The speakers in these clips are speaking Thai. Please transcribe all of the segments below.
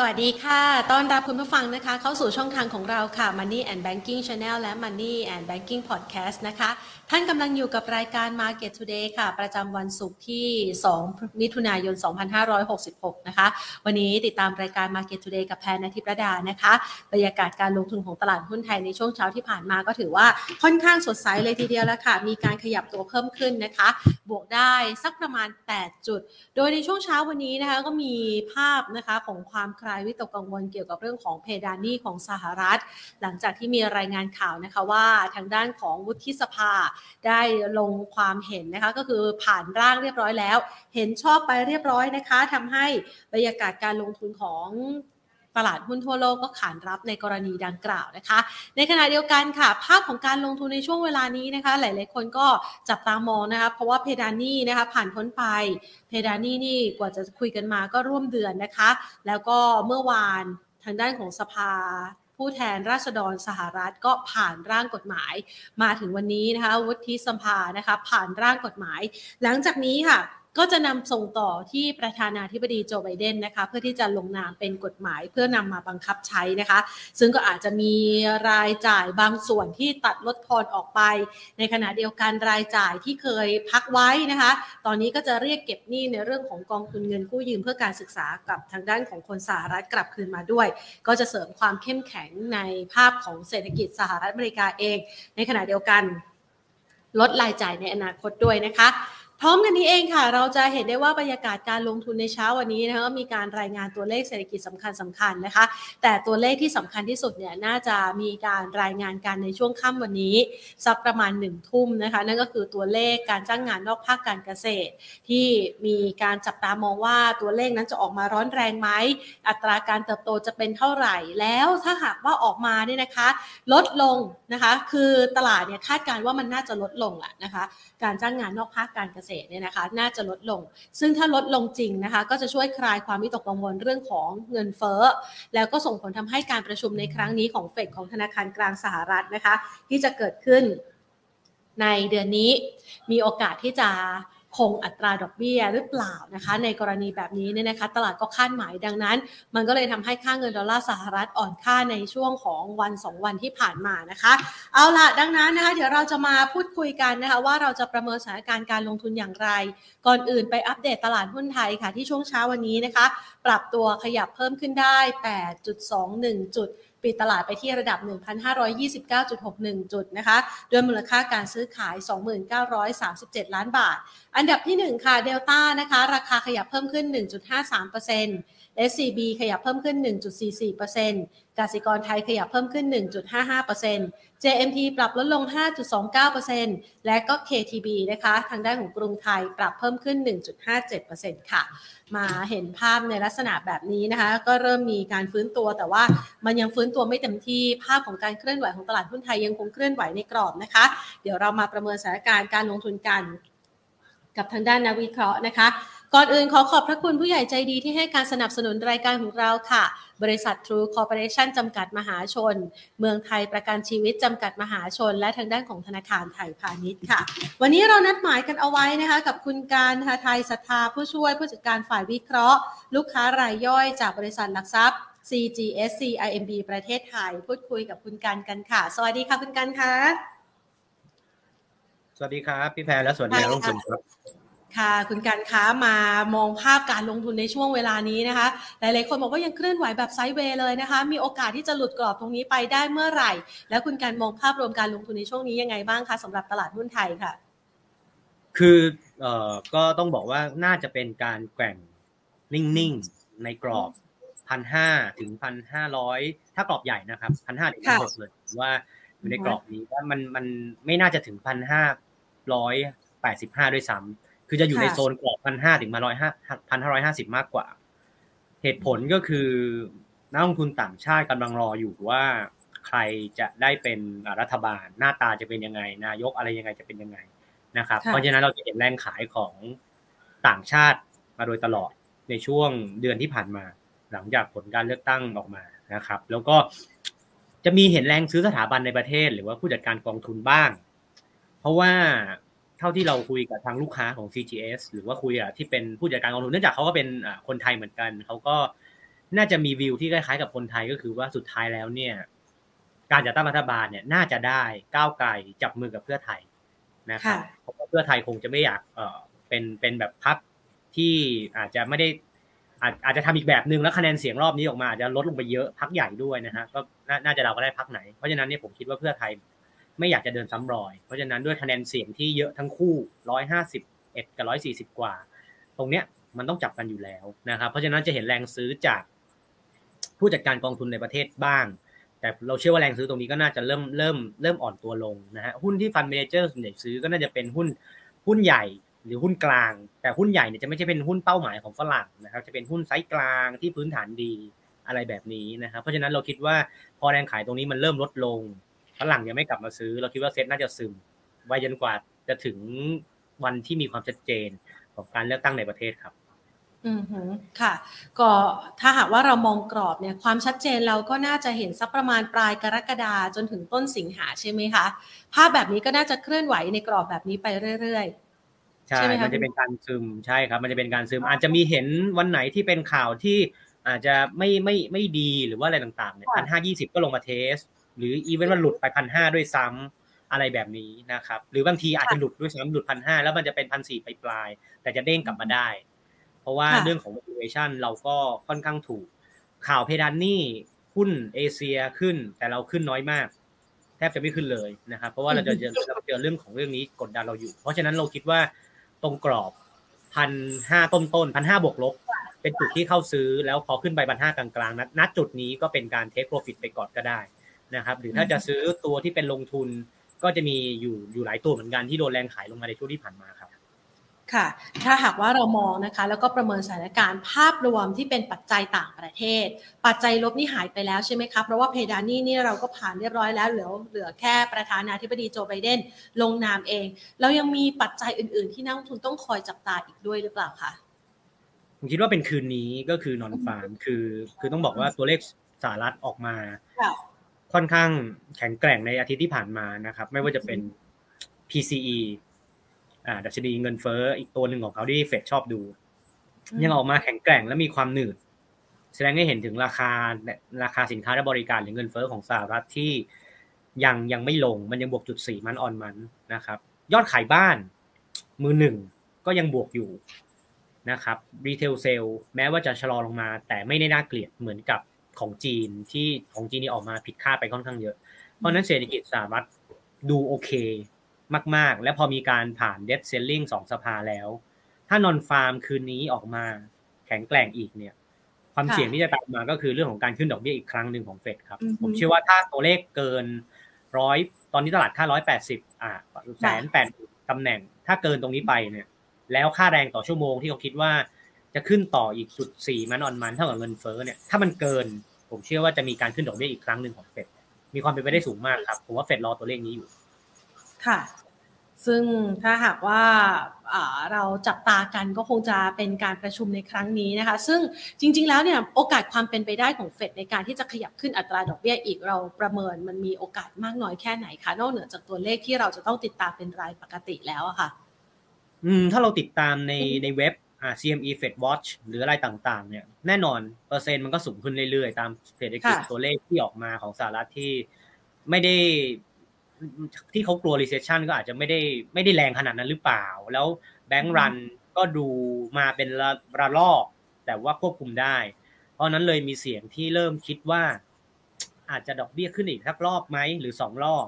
สวัสดีค่ะ ต้อนรับคุณผู้ฟังนะคะ เข้าสู่ช่องทางของเราค่ะ Money and Banking Channel และ Money and Banking Podcast นะคะ ท่านกำลังอยู่กับรายการ Market Today ค่ะ ประจำวันศุกร์ที่ 2 มิถุนายน 2566 นะคะ วันนี้ติดตามรายการ Market Today กับแพนนาทิประดานะคะ บรรยากาศการลงทุนของตลาดหุ้นไทยในช่วงเช้าที่ผ่านมาก็ถือว่าค่อนข้างสดใสเลยทีเดียวแล้วค่ะ มีการขยับตัวเพิ่มขึ้นนะคะ บวกได้สักประมาณ 8 จุด โดยในช่วงเช้าวันนี้นะคะก็มีภาพนะคะของความคลายวิตกกังวลเกี่ยวกับเรื่องของเพดานหนี้ของสหรัฐ หลังจากที่มีรายงานข่าวนะคะว่าทางด้านของวุฒิสภาได้ลงความเห็นนะคะก็คือผ่านร่างเรียบร้อยแล้ว เห็นชอบไปเรียบร้อยนะคะทำให้บรรยากาศการลงทุนของ ตลาดหุ้นทั่วโลกก็ขานรับในกรณีดังกล่าวนะคะ ในขณะเดียวกันค่ะ ภาพของการลงทุนในช่วงเวลานี้นะคะ หลายๆคนก็จับตามองนะคะ เพราะว่าเพดานนี่นะคะผ่านพ้นไป เพดานนี่นี่กว่าจะคุยกันมาก็ร่วมเดือนนะคะ แล้วก็เมื่อวานทางด้านของสภาผู้แทนราษฎรสหรัฐก็ผ่านร่างกฎหมาย มาถึงวันนี้นะคะวุฒิสภานะคะผ่านร่างกฎหมาย หลังจากนี้ค่ะ ก็จะนำส่งต่อที่ประธานาธิบดีโจไบเดนนะคะเพื่อที่จะลงนามเป็นกฎหมายเพื่อนำมาบังคับใช้นะคะ ซึ่งก็อาจจะมีรายจ่ายบางส่วนที่ตัดลดทอนออกไป ในขณะเดียวกันรายจ่ายที่เคยพักไว้นะคะ ตอนนี้ก็จะเรียกเก็บหนี้ในเรื่องของกองทุนเงินกู้ยืมเพื่อการศึกษากับทางด้านของคนสหรัฐกลับคืนมาด้วย ก็จะเสริมความเข้มแข็งในภาพของเศรษฐกิจสหรัฐอเมริกาเอง ในขณะเดียวกันลดรายจ่ายในอนาคตด้วยนะคะ พร้อมกันนี้เองค่ะ เราจะเห็นได้ว่าบรรยากาศการลงทุนในเช้าวันนี้นะคะก็มีการรายงานตัวเลขเศรษฐกิจสำคัญสคัญนะคะ แต่ตัวเลขที่สำคัญที่สุดเนี่ยน่าจะมีการรายงานกันในช่วงค่ำวันนี้สักประมาณหนึ่งทุ่มนะคะ นั่นก็คือตัวเลขการจ้างงานนอกภาคการเกษตร ที่มีการจับตามองว่าตัวเลขนั้นจะออกมาร้อนแรงไหมอัตราการเติบโตจะเป็นเท่าไหร่แล้วถ้าหากว่าออกมาเนี่ยนะคะ ลดลงนะคะ คือตลาดเนี่ยคาดการณ์ว่ามันน่าจะลดลงอะนะคะ การจ้างงานนอกภาคการเกษตรเนี่ยนะคะน่าจะลดลง ซึ่งถ้าลดลงจริงนะคะก็จะช่วยคลายความวิตกกังวลเรื่องของเงินเฟ้อ แล้วก็ส่งผลทำให้การประชุมในครั้งนี้ของเฟดของธนาคารกลางสหรัฐนะคะ ที่จะเกิดขึ้นในเดือนนี้มีโอกาสที่จะ คงอัตราดอกเบี้ยหรือเปล่านะคะ ในกรณีแบบนี้เนี่ยนะคะ ตลาดก็คาดหมายดังนั้น มันก็เลยทำให้ค่าเงินดอลลาร์สหรัฐอ่อนค่าในช่วงของวัน 2 วันที่ผ่านมานะคะ เอาล่ะดังนั้นนะคะ เดี๋ยวเราจะมาพูดคุยกันนะคะ ว่าเราจะประเมินสถานการณ์การลงทุนอย่างไร ก่อนอื่นไปอัปเดตตลาดหุ้นไทยค่ะที่ช่วงเช้าวันนี้นะคะ ปรับตัวขยับเพิ่มขึ้นได้ 8.21 จุดปิดตลาดไปที่ระดับ 1,529.61 จุดนะคะ ด้วยมูลค่าการซื้อขาย 2937 ล้านบาท อันดับที่ 1 ค่ะ เดลต้านะคะ ราคาขยับเพิ่มขึ้น 1.53% SCB ขยับเพิ่มขึ้น 1.44%กสิกรไทยขยับเพิ่มขึ้น 1.55% JMT ปรับลดลง 5.29%และก็ KTB นะคะ ทางด้านของกรุงไทยปรับเพิ่มขึ้น 1.57%ค่ะ มาเห็นภาพในลักษณะแบบนี้นะคะ ก็เริ่มมีการฟื้นตัวแต่ว่ามันยังฟื้นตัวไม่เต็มที่ภาพของการเคลื่อนไหวของตลาดหุ้นไทยยังคงเคลื่อนไหวในกรอบนะคะ เดี๋ยวเรามาประเมินสถานการณ์การลงทุนกัน กับทางด้านนักวิเคราะห์นะคะ ก่อนอื่นขอขอบพระคุณผู้ใหญ่ใจดีที่ให้การสนับสนุนรายการของเราค่ะ บริษัท True Corporation จำกัดมหาชน เมืองไทยประกันชีวิตจำกัดมหาชน และทางด้านของธนาคารไทยพาณิชย์ค่ะ วันนี้เรานัดหมายกันเอาไว้นะคะ กับคุณการหาไทยศรัทธาผู้ช่วยผู้จัดการฝ่ายวิเคราะห์ ลูกค้ารายย่อยจากบริษัทหลักทรัพย์ CGSC IMB ประเทศไทย พูดคุยกับคุณการกันค่ะ สวัสดีค่ะคุณการค่ะสวัสดีครับ พี่แพรและสวัสดีนักลงทุนครับ ค่ะคุณการค้ามามองภาพการลงทุนในช่วงเวลานี้นะคะ หลายๆคนบอกว่ายังเคลื่อนไหวแบบไซด์เวย์เลยนะคะ มีโอกาสที่จะหลุดกรอบตรงนี้ไปได้เมื่อไหร่ แล้วคุณการมองภาพรวมการลงทุนในช่วงนี้ยังไงบ้างคะสำหรับตลาดหุ้นไทยค่ะ คือเอ่อก็ต้องบอกว่าน่าจะเป็นการแกว่งนิ่งๆในกรอบพันห้าถึงพันห้าร้อยถ้ากรอบใหญ่นะครับพันห้าถึงพันหกเลยว่าอยู่ในกรอบนี้ว่ามันมันไม่น่าจะถึงพันห้าร้อยแปดสิบห้าด้วยซ้ำ คือจะอยู่ในค่ะโซนกรอบพันห้าถึงมาร้อยห้าพันห้าร้อยห้าสิบมากกว่า เหตุผลก็คือนักลงทุนต่างชาติกำลังรออยู่ว่าใครจะได้เป็นรัฐบาล หน้าตาจะเป็นยังไง นายกอะไรยังไงจะเป็นยังไงนะครับค่ะเพราะฉะนั้นเราจะเห็นแรงขายของต่างชาติมาโดยตลอดในช่วงเดือนที่ผ่านมา หลังจากผลการเลือกตั้งออกมานะครับ แล้วก็จะมีเห็นแรงซื้อสถาบันในประเทศ หรือว่าผู้จัดการกองทุนบ้าง เพราะว่า เท่าที่เราคุยกับทางลูกค้าของ CGS หรือว่าคุยกับที่เป็นผู้จัดการกองทุนเนื่องจากเขาก็เป็นอ่าคนไทยเหมือนกันเขาก็น่าจะมีวิวที่คล้ายๆกับคนไทยก็คือว่าสุดท้ายแล้วเนี่ย การจัดตั้งรัฐบาลเนี่ยน่าจะได้ก้าวไกลจับมือกับเพื่อไทยนะครับเพราะว่าเพื่อไทยคงจะไม่อยากเออเป็นเป็นแบบพักที่อาจจะไม่ได้อาจอาจจะทำอีกแบบหนึ่งแล้วคะแนนเสียงรอบนี้ออกมาอาจจะลดลงไปเยอะพักใหญ่ด้วยนะฮะก็น่าจะเราก็ได้พักไหนเพราะฉะนั้นเนี่ยผมคิดว่าเพื่อไทย ไม่อยากจะเดินซ้ำรอย เพราะฉะนั้นด้วยคะแนนเสียงที่เยอะทั้งคู่ร้อยห้าสิบเอ็ดกับร้อยสี่สิบกว่า ตรงเนี้ยมันต้องจับกันอยู่แล้วนะครับเพราะฉะนั้นจะเห็นแรงซื้อจากผู้จัดการกองทุนในประเทศบ้าง แต่เราเชื่อว่าแรงซื้อตรงนี้ก็น่าจะเริ่มเริ่มเริ่มอ่อนตัวลงนะฮะหุ้นที่ fund manager ส่วนใหญ่ซื้อก็น่าจะเป็นหุ้นหุ้นใหญ่หรือหุ้นกลาง แต่หุ้นใหญ่เนี่ยจะไม่ใช่เป็นหุ้นเป้าหมายของฝรั่งนะครับจะเป็นหุ้นไซส์กลางที่พื้นฐานดีอะไรแบบนี้นะครับเพราะฉะนั้นเราคิดว่าพอแรงขายตรงนี้มันเริ่มลดลง ฝรั่งยังไม่กลับมาซื้อ เราคิดว่าเซ็ตน่าจะซึมไว้จนกว่าจะถึงวันที่มีความชัดเจนของการเลือกตั้งในประเทศครับ อืมค่ะ ก็ถ้าหากว่าเรามองกรอบเนี่ยความชัดเจนเราก็น่าจะเห็นสักประมาณปลายกรกฎาจนถึงต้นสิงหาใช่ไหมคะ ภาพแบบนี้ก็น่าจะเคลื่อนไหวในกรอบแบบนี้ไปเรื่อยๆ ใช่มันจะเป็นการซึมใช่ครับ มันจะเป็นการซึมอาจจะมีเห็นวันไหนที่เป็นข่าวที่อาจจะไม่ไม่ไม่ดีหรือว่าอะไรต่างๆเนี่ยพันห้ายี่สิบก็ลงมาเทส หรืออีเวนต์มันหลุดไปพันห้าด้วยซ้ำอะไรแบบนี้นะครับ หรือบางทีอาจจะหลุดด้วยซ้ำหลุดพันห้าแล้วมันจะเป็นพันสี่ไปปลาย แต่จะเด้งกลับมาได้ราะว่าเรื่องของ valuation เราก็ค่อนข้างถูก ข่าวเพดานนี่หุ้นเอเชียขึ้น แต่เราขึ้นน้อยมาก แทบจะไม่ขึ้นเลยนะครับ เพราะว่าเราจะเจอเราเจอเรื่องของเรื่องนี้กดดันเราอยู่ เพราะฉะนั้นเราคิดว่าตรงกรอบพันห้าต้นต้นพันห้าบวกลบ เป็นจุดที่เข้าซื้อแล้วพอขึ้นไปพันห้ากลางๆนัดจุดนี้ก็เป็นการเทคโปรฟิตไปก่อนก็ได้ นะครับ หรือถ้าจะซื้อตัวที่เป็นลงทุนก็จะมีอยู่อยู่หลายตัวเหมือนกันที่โดนแรงขายลงมาในช่วงที่ผ่านมาครับค่ะ ถ้าหากว่าเรามองนะคะ แล้วก็ประเมินสถานการณ์ภาพรวมที่เป็นปัจจัยต่างประเทศ ปัจจัยลบนี่หายไปแล้วใช่ไหมคะเพราะว่าเพดานนี่นี่เราก็ผ่านเรียบร้อยแล้วเหลือเหลือแค่ประธานาธิบดีโจไบเดนลงนามเองแล้วยังมีปัจจัยอื่น ๆ ที่นักลงทุนต้องคอยจับตาอีกด้วยหรือเปล่าคะผมคิดว่าเป็นคืนนี้ก็คือนอนฟาร์มคือ คือต้องบอกว่าตัวเลขสหรัฐออกมา ค่อนข้างแข็งแกร่งในอาทิตย์ที่ผ่านมานะครับ ไม่ว่าจะเป็น PCE อ่าดัชนีเงินเฟ้ออีกตัวหนึ่งของเขาที่เฟดชอบดู ยังออกมาแข็งแกร่งและมีความหนืด แสดงให้เห็นถึงราคาราคาสินค้าและบริการหรือเงินเฟ้อของสหรัฐที่ยังยังไม่ลงมันยังบวกจุดสี่มันออนมันนะครับ ยอดขายบ้าน มือหนึ่งก็ยังบวกอยู่นะครับรีเทลเซลแม้ว่าจะชะลอลงมา แต่ไม่ได้น่าเกลียดเหมือนกับ ของจีนที่ของจีนนี่ออกมาผิดคาดไปค่อนข้างเยอะ เพราะนั้นเศรษฐกิจสหรัฐดูโอเคมาก ๆ และพอมีการผ่านเดดเซลลิงสองสภาแล้ว ถ้านอนฟาร์มคืนนี้ออกมาแข็งแกร่งอีกเนี่ย ความเสี่ยงที่จะตามมาก็คือเรื่องของการขึ้นดอกเบี้ยอีกครั้งหนึ่งของเฟดครับ ผมเชื่อว่าถ้าตัวเลขเกินร้อยตอนนี้ตลาดค่าร้อยแปดสิบอ่าแสนแปดตำแหน่ง ถ้าเกินตรงนี้ไปเนี่ย แล้วค่าแรงต่อชั่วโมงที่เขาคิดว่าจะขึ้นต่ออีกจุดสี่มันออนมันเท่ากับเงินเฟ้อเนี่ย ถ้ามันเกิน ผมเชื่อว่าจะมีการขึ้นดอกเบี้ยอีกครั้งหนึ่งของเฟดมีความเป็นไปได้สูงมากครับ ผมว่าเฟดรอตัวเลขนี้อยู่ ค่ะ ซึ่งถ้าหากว่าเราจับตากันก็คงจะเป็นการประชุมในครั้งนี้นะคะ ซึ่งจริง ๆ แล้วเนี่ยโอกาสความเป็นไปได้ของเฟดในการที่จะขยับขึ้นอัตราดอกเบี้ยอีกเราประเมินมันมีโอกาสมากน้อยแค่ไหนคะนอกเหนือจากตัวเลขที่เราจะต้องติดตามเป็นรายปกติแล้วอะค่ะ อืม ถ้าเราติดตามในในเว็บอ่า CME Fed Watch หรืออะไรต่างๆ เนี่ย แน่นอนเปอร์เซ็นต์มันก็สูงขึ้นเรื่อยๆ ตามเศรษฐกิจตัวเลขที่ออกมาของสหรัฐที่ไม่ได้ที่เขากลัว recession ก็อาจจะไม่ได้ไม่ได้แรงขนาดนั้นหรือเปล่า แล้วแบงก์รันก็ดูมาเป็นระระลอก แต่ว่าควบคุมได้ เพราะนั้นเลยมีเสียงที่เริ่มคิดว่า อาจจะดอกเบี้ยขึ้นอีกสักรอบไหมหรือสองรอบ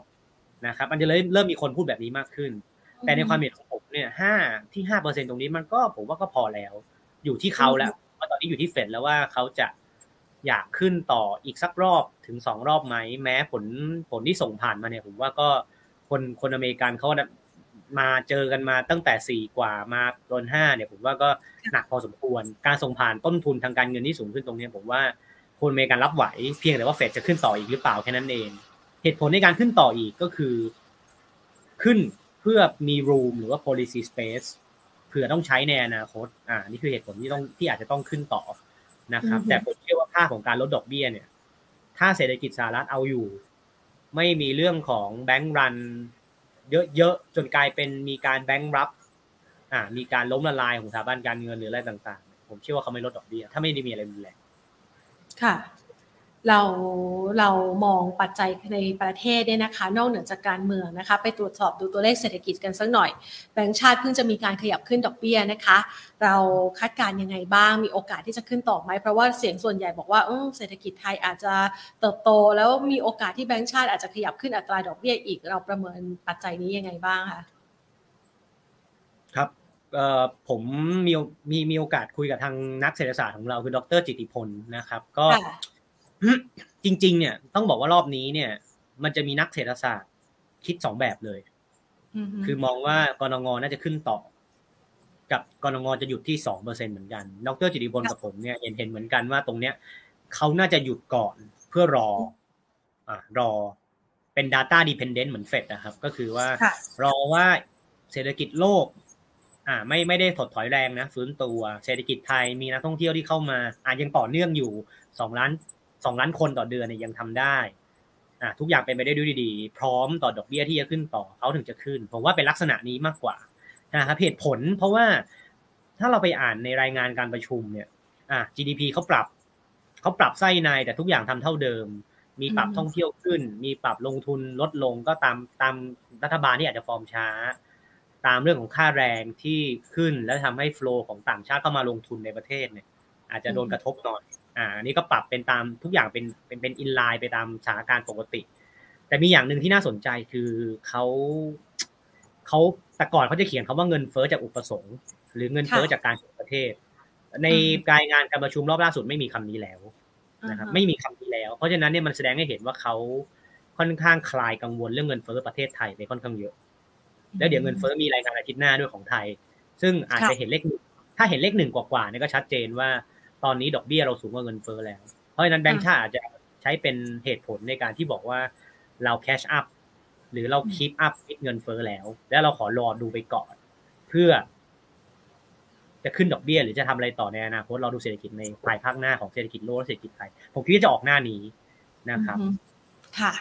นะครับมันจะเริ่มเริ่มมีคนพูดแบบนี้มากขึ้น แต่ในความเห็นของผม เนี่ยห้าที่ห้าเปอร์เซ็นตรงนี้มันก็ผมว่าก็พอแล้ว อยู่ที่เขาแล้วว่าตอนนี้อยู่ที่เฟดแล้วว่าเขาจะอยากขึ้นต่ออีกสักรอบถึงสองรอบไหมแม้ผลผลที่ส่งผ่านมาเนี่ยผมว่าก็คนคนอเมริกันเขามาเจอกันมาตั้งแต่สี่กว่ามาโดนห้าเนี่ย ผมว่าก็หนักพอสมควร การส่งผ่านต้นทุนทางการเงินที่สูงขึ้นตรงนี้ผมว่าคนอเมริกันรับไหวเพียงแต่ว่าเฟดจะขึ้นต่ออีกหรือเปล่าแค่นั้นเอง เหตุผลในการขึ้นต่ออีกก็คือ ขึ้น เพื่อมี room หรือว่า policy space เผื่อต้องใช้ในอนาคต อ่า นี่คือเหตุผลที่ต้องที่อาจจะต้องขึ้นต่อนะครับ แต่ผมเชื่อว่าภาพของการลดดอกเบี้ยเนี่ย ถ้าเศรษฐกิจสหรัฐเอาอยู่ ไม่มีเรื่องของแบงก์รัน เยอะๆ จนกลายเป็นมีการแบงก์รับ อ่า มีการล้มละลายของสถาบันการเงินหรืออะไรต่าง ๆ ผมเชื่อว่าเขาไม่ลดดอกเบี้ย ถ้าไม่ได้มีอะไรรุนแรง ค่ะ เราเรามองปัจจัยในประเทศเนี่ยนะคะ นอกเหนือจากการเมืองนะคะ ไปตรวจสอบดูตัวเลขเศรษฐกิจกันสักหน่อยแบงก์ชาติเพิ่งจะมีการขยับขึ้นดอกเบี้ยนะคะ เราคาดการณ์ยังไงบ้างมีโอกาสที่จะขึ้นต่อไหมเพราะว่าเสียงส่วนใหญ่บอกว่าเศรษฐกิจไทยอาจจะเติบโต แล้วมีโอกาสที่แบงก์ชาติอาจจะขยับขึ้นอัตราดอกเบี้ยอีก เราประเมินปัจจัยนี้ยังไงบ้างคะครับผมมีมีมีโอกาสคุยกับทางนักเศรษฐศาสตร์ของเราคือดรจิติพลนะครับ ก็ จริง ๆ เนี่ย ต้องบอกว่ารอบนี้เนี่ย มันจะมีนักเศรษฐศาสตร์ คิดสองแบบเลย คือมองว่ากรงน่าจะขึ้นต่อ กับกรงจะหยุดที่สองเปอร์เซ็นเหมือนกัน ดรจิติพลกับผมเนี่ยเห็นเห็นเหมือนกันว่าตรงเนี้ยเขาน่าจะหยุดก่อนเพื่อรอ อ่ารอเป็น Data Dependent เหมือนเฟดนะครับ ก็คือว่ารอว่าเศรษฐกิจโลก อ่า ไม่ไม่ได้ถดถอยแรงนะฟื้นตัว เศรษฐกิจไทยมีนักท่องเที่ยวที่เข้ามาอ่ายังต่อเนื่องอยู่สองล้าน สองล้านคนต่อเดือนเนี่ยยังทำได้อ่าทุกอย่างเป็นไปได้ด้วยดีพร้อมต่อดอกเบี้ยที่จะขึ้นต่อเขาถึงจะขึ้น ผมว่าเป็นลักษณะนี้มากกว่านะครับเหตุผลเพราะว่าถ้าเราไปอ่านในรายงานการประชุมเนี่ยอ่า GDP เขาปรับเขาปรับไส้ในแต่ทุกอย่างทำเท่าเดิม มีปรับท่องเที่ยวขึ้น มีปรับลงทุนลดลงก็ตามตามรัฐบาลที่อาจจะฟอร์มช้า ตามเรื่องของค่าแรงที่ขึ้นแล้วทำให้โฟล์ของต่างชาติเข้ามาลงทุนในประเทศเนี่ย อาจจะโดนกระทบหน่อย อ่าอันนี้ก็ปรับเป็นตามทุกอย่างเป็นเป็นเป็นอินไลน์ไปตามสถานการณ์ปกติ แต่มีอย่างหนึ่งที่น่าสนใจคือเขาเขาแต่ก่อนเขาจะเขียนคาว่าเงินเฟ้อจากอุปสงค์หรือเงินเฟ้อจากการประเทศ ในรายงานการประชุมรอบล่าสุดไม่มีคำนี้แล้วนะครับไม่มีคำนี้แล้ว เพราะฉะนั้นเนี่ยมันแสดงให้เห็นว่าเขาค่อนข้างคลายกังวลเรื่องเงินเฟ้อประเทศไทยไปค่อนข้างเยอะ แล้วเดี๋ยวเงินเฟ้อมีรายงานอาทิตย์หน้าด้วยของไทย ซึ่งอาจจะเห็นเลขหนึ่งถ้าเห็นเลขหนึ่งกว่าๆเนี่ยก็ชัดเจนว่า ตอนนี้ดอกเบี้ยเราสูงกว่าเงินเฟ้อแล้ว เพราะฉะนั้นแบงก์ชาติอาจจะใช้เป็นเหตุผลในการที่บอกว่าเราแคชอัพหรือเราคีปอัพเงินเฟ้อแล้ว แล้วเราขอรอดูไปก่อน เพื่อ จะขึ้นดอกเบี้ยหรือจะทำอะไรต่อในอนาคตเราดูเศรษฐกิจในภายภาคหน้าของเศรษฐกิจโลกและเศรษฐกิจไทยผมคิดว่าจะออกหน้านี้นะครับ ค่ะ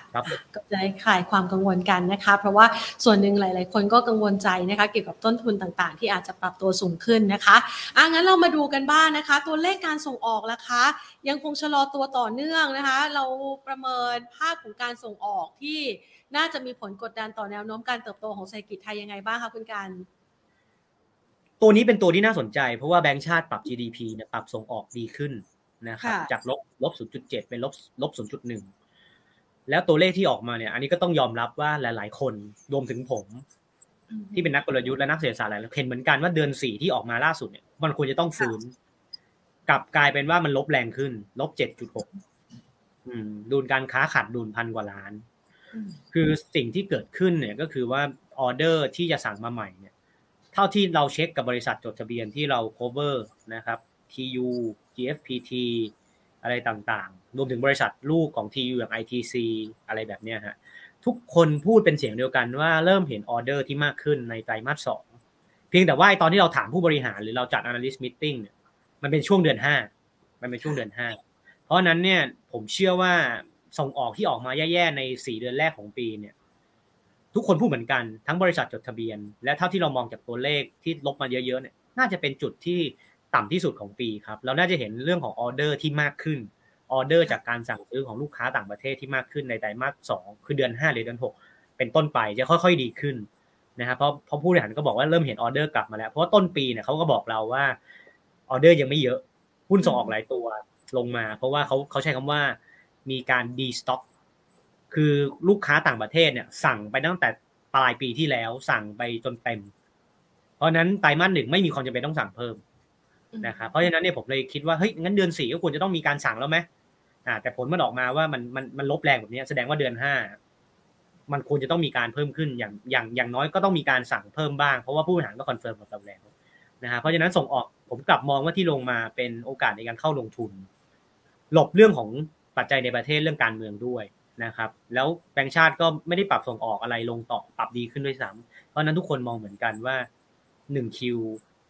ก็จะคลายความกังวลกันนะคะ เพราะว่าส่วนหนึ่งหลาย ๆ คนก็กังวลใจนะคะ เกี่ยวกับต้นทุนต่าง ๆ ที่อาจจะปรับตัวสูงขึ้นนะคะอะงั้นเรามาดูกันบ้างนนะคะ ตัวเลขการส่งออกล่ะคะ ยังคงชะลอตัวต่อเนื่องนะคะ เราประเมินภาพของการส่งออกที่น่าจะมีผลกดดันต่อแนวโน้มการเติบโตของเศรษฐกิจไทยยังไงบ้างคะคุณการตัวนี้เป็นตัวที่น่าสนใจ เพราะว่าแบงก์ชาติปรับ GDP เนี่ยปรับส่งออกดีขึ้นนะครับจากลบลบ0.7เป็นลบลบ0.1 แล้วตัวเลขที่ออกมาเนี่ย อันนี้ก็ต้องยอมรับว่าหลาย ๆ คนรวมถึงผม ที่เป็นนักกลยุทธ์และนักเศรษฐศาสตร์หลายเห็นเหมือนกันว่าเดือนสี่ที่ออกมาล่าสุดเนี่ย มันควรจะต้องฟื้นกลับกลายเป็นว่ามันลบแรงขึ้น ลบเจ็ดจุดหกดุลการค้าขาดดุลพันกว่าล้าน คือสิ่งที่เกิดขึ้นเนี่ยก็คือว่าออเดอร์ที่จะสั่งมาใหม่เนี่ย เท่าที่เราเช็คกับบริษัทจดทะเบียนที่เรา cover นะครับ TU GFPT อะไรต่างๆ รวมถึงบริษัทลูกของ TU อย่าง ITC อะไรแบบนี้ฮะทุกคนพูดเป็นเสียงเดียวกันว่าเริ่มเห็นออเดอร์ที่มากขึ้นในไตรมาสสองเพียงแต่ว่าตอนที่เราถามผู้บริหารหรือเราจัด analyst meeting เนี่ยมันเป็นช่วงเดือนห้ามันเป็นช่วงเดือนห้าเพราะนั้นเนี่ยผมเชื่อว่าส่งออกที่ออกมาแย่ๆในสี่เดือนแรกของปีเนี่ย ทุกคนพูดเหมือนกันทั้งบริษัทจดทะเบียน และเท่าที่เรามองจากตัวเลขที่ลบมาเยอะๆเนี่ย น่าจะเป็นจุดที่ ต่ำที่สุดของปีครับ เราน่าจะเห็นเรื่องของออเดอร์ที่มากขึ้น ออเดอร์จากการสั่งซื้อของลูกค้าต่างประเทศที่มากขึ้นในไตรมาสสองคือเดือนห้าหรือเดือนหกเป็นต้นไปจะค่อยๆดีขึ้นนะครับเพราะเพราะผู้บริหารก็บอกว่าเริ่มเห็นออเดอร์กลับมาแล้ว เพราะว่าต้นปีเนี่ยเขาก็บอกเราว่าออเดอร์ยังไม่เยอะหุ้นส่งออกหลายตัวลงมา เพราะว่าเขาเขาใช้คำว่ามีการ destock คือลูกค้าต่างประเทศเนี่ย สั่งไปตั้งแต่ปลายปีที่แล้วสั่งไปจนเต็ม เพราะนั้นไตรมาสหนึ่งไม่มีความจำเป็นต้องสั่งเพิ่ม นะครับเพราะฉะนั้นเนี่ยผมเลยคิดว่าเฮ้ยงั้นเดือนสี่ก็ควรจะต้องมีการสั่งแล้วไหมอ่า แต่ผลมันออกมาว่ามันมันมันลบแรงแบบนี้แสดงว่าเดือนห้ามันควรจะต้องมีการเพิ่มขึ้นอย่างอย่างอย่างน้อยก็ต้องมีการสั่งเพิ่มบ้างเพราะว่าผู้บริหารก็คอนเฟิร์มกับเราแล้วนะฮะเพราะฉะนั้นส่งออกผมกลับมองว่าที่ลงมาเป็นโอกาสในการเข้าลงทุน หลบเรื่องของปัจจัยในประเทศเรื่องการเมืองด้วยนะครับ แล้วแบงก์ชาติก็ไม่ได้ปรับส่งออกอะไรลงต่อปรับดีขึ้นด้วยซ้ำเพราะนั้นทุกคนมองเหมือนกันว่าหนึ่งคิว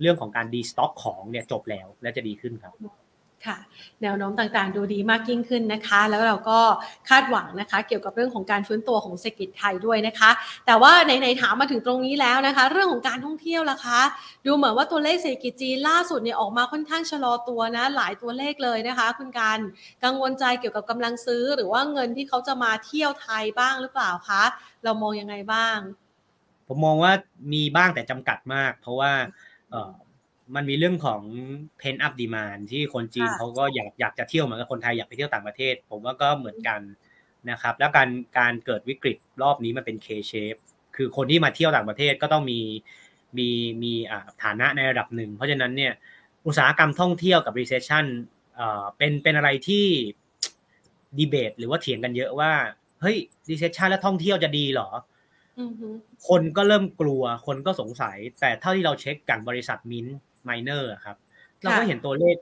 เรื่องของการดีสต็อกของเนี่ยจบแล้วและจะดีขึ้นครับค่ะแนวโน้มต่างๆ ดูดีมากยิ่งขึ้นนะคะ แล้วเราก็คาดหวังนะคะ เกี่ยวกับเรื่องของการฟื้นตัวของเศรษฐกิจไทยด้วยนะคะ แต่ว่าในๆถามมาถึงตรงนี้แล้วนะคะ เรื่องของการท่องเที่ยวล่ะคะ ดูเหมือนว่าตัวเลขเศรษฐกิจจีนล่าสุดเนี่ยออกมาค่อนข้างชะลอตัวนะ หลายตัวเลขเลยนะคะ คุณการกังวลใจเกี่ยวกับกำลังซื้อ หรือว่าเงินที่เขาจะมาเที่ยวไทยบ้างหรือเปล่าคะเรามองยังไงบ้าง ผมมองว่ามีบ้างแต่จำกัดมาก เพราะว่าเออ มันมีเรื่องของ pen up demand ที่คนจีนเขาก็อยากอยากจะเที่ยวเหมือนกับคนไทยอยากไปเที่ยวต่างประเทศ ผมว่าก็เหมือนกันนะครับ แล้วการการเกิดวิกฤตรอบนี้มันเป็น K shape คือคนที่มาเที่ยวต่างประเทศก็ต้องมีมีมีฐานะในระดับหนึ่ง เพราะฉะนั้นเนี่ยอุตสาหกรรมท่องเที่ยวกับ recession เอ่อเป็นเป็นอะไรที่ดีเบตหรือว่าเถียงกันเยอะว่าเฮ้ย recession แล้วท่องเที่ยวจะดีหรอ คนก็เริ่มกลัว คนก็สงสัย แต่เท่าที่เราเช็คกับบริษัทมินไมเนอร์ครับ เราก็เห็นตัวเลข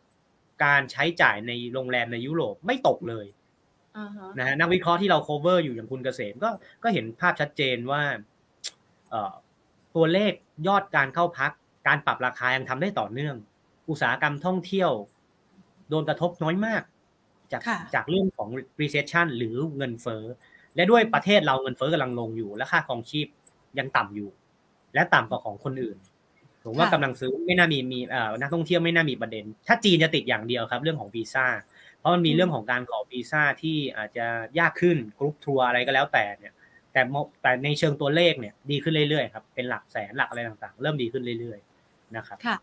การใช้จ่ายในโรงแรมในยุโรปไม่ตกเลยนะฮะนักวิเคราะห์ที่เรา cover อยู่อย่างคุณเกษมก็ก็เห็นภาพชัดเจนว่าตัวเลขยอดการเข้าพัก การปรับราคายังทำได้ต่อเนื่อง อุตสาหกรรมท่องเที่ยว โดนกระทบน้อยมาก จากจากเรื่องของ recession หรือเงินเฟ้อ และด้วยประเทศเราเงินเฟ้อกำลังลงอยู่ และค่าครองชีพยังต่ำอยู่ และต่ำกว่าของคนอื่น ผมว่ากำลังซื้อไม่น่ามีมีเอ่อนักท่องเที่ยวไม่น่ามีประเด็น ถ้าจีนจะติดอย่างเดียวครับ เรื่องของวีซ่า เพราะมันมีเรื่องของการขอวีซ่าที่อาจจะยากขึ้นกรุ๊ปทัวร์อะไรก็แล้วแต่เนี่ย แต่แต่ในเชิงตัวเลขเนี่ย ดีขึ้นเรื่อยๆครับเป็นหลักแสนหลักอะไรต่างๆ เริ่มดีขึ้นเรื่อยๆนะครับค่ะ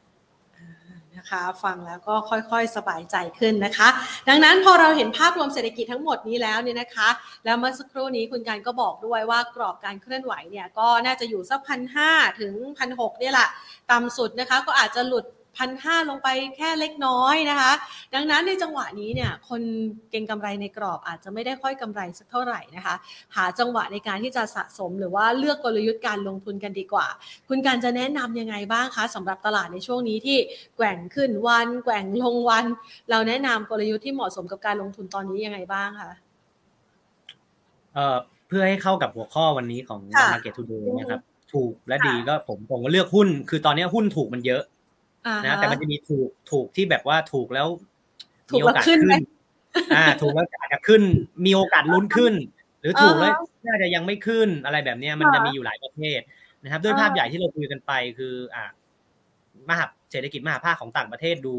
นะคะฟังแล้วก็ค่อยๆ สบายใจขึ้นนะคะ ดังนั้นพอเราเห็นภาพรวมเศรษฐกิจทั้งหมดนี้แล้วเนี่ยนะคะ แล้วเมื่อสักครู่นี้คุณการก็บอกด้วยว่ากรอบการเคลื่อนไหวเนี่ยก็น่าจะอยู่สักพันห้าถึงพันหกเนี่ยแหละต่ำสุดนะคะก็อาจจะหลุด พันห้าลงไปแค่เล็กน้อยนะคะ ดังนั้นในจังหวะนี้เนี่ยคนเก่งกำไรในกรอบอาจจะไม่ได้ค่อยกำไรสักเท่าไหร่นะคะ หาจังหวะในการที่จะสะสมหรือว่าเลือกกลยุทธ์การลงทุนกันดีกว่า คุณการจะแนะนํำยังไงบ้างคะสำหรับตลาดในช่วงนี้ที่แกว่งขึ้นวัน แกว่งลงวัน เราแนะนำกลยุทธ์ที่เหมาะสมกับการลงทุนตอนนี้ยังไงบ้างคะเอ่อเพื่อให้เข้ากับหัวข้อวันนี้ของ Market Today นะครับถูกและดีก็ผมผมก็เลือกหุ้น คือตอนนี้หุ้นถูกมันเยอะ นะแต่มันจะมีถูกถูกที่แบบว่าถูกแล้วมีโอกาสขึ้นอ่า ถูกแล้วอาจจะขึ้น มีโอกาสลุ้นขึ้น หรือถูกแล้วน่าจะยังไม่ขึ้นอะไรแบบนี้มันจะมีอยู่หลายประเภทนะครับ ด้วยภาพใหญ่ที่เราคุยกันไปคือ อ่ามหาเศรษฐกิจมหาภาคของต่างประเทศดู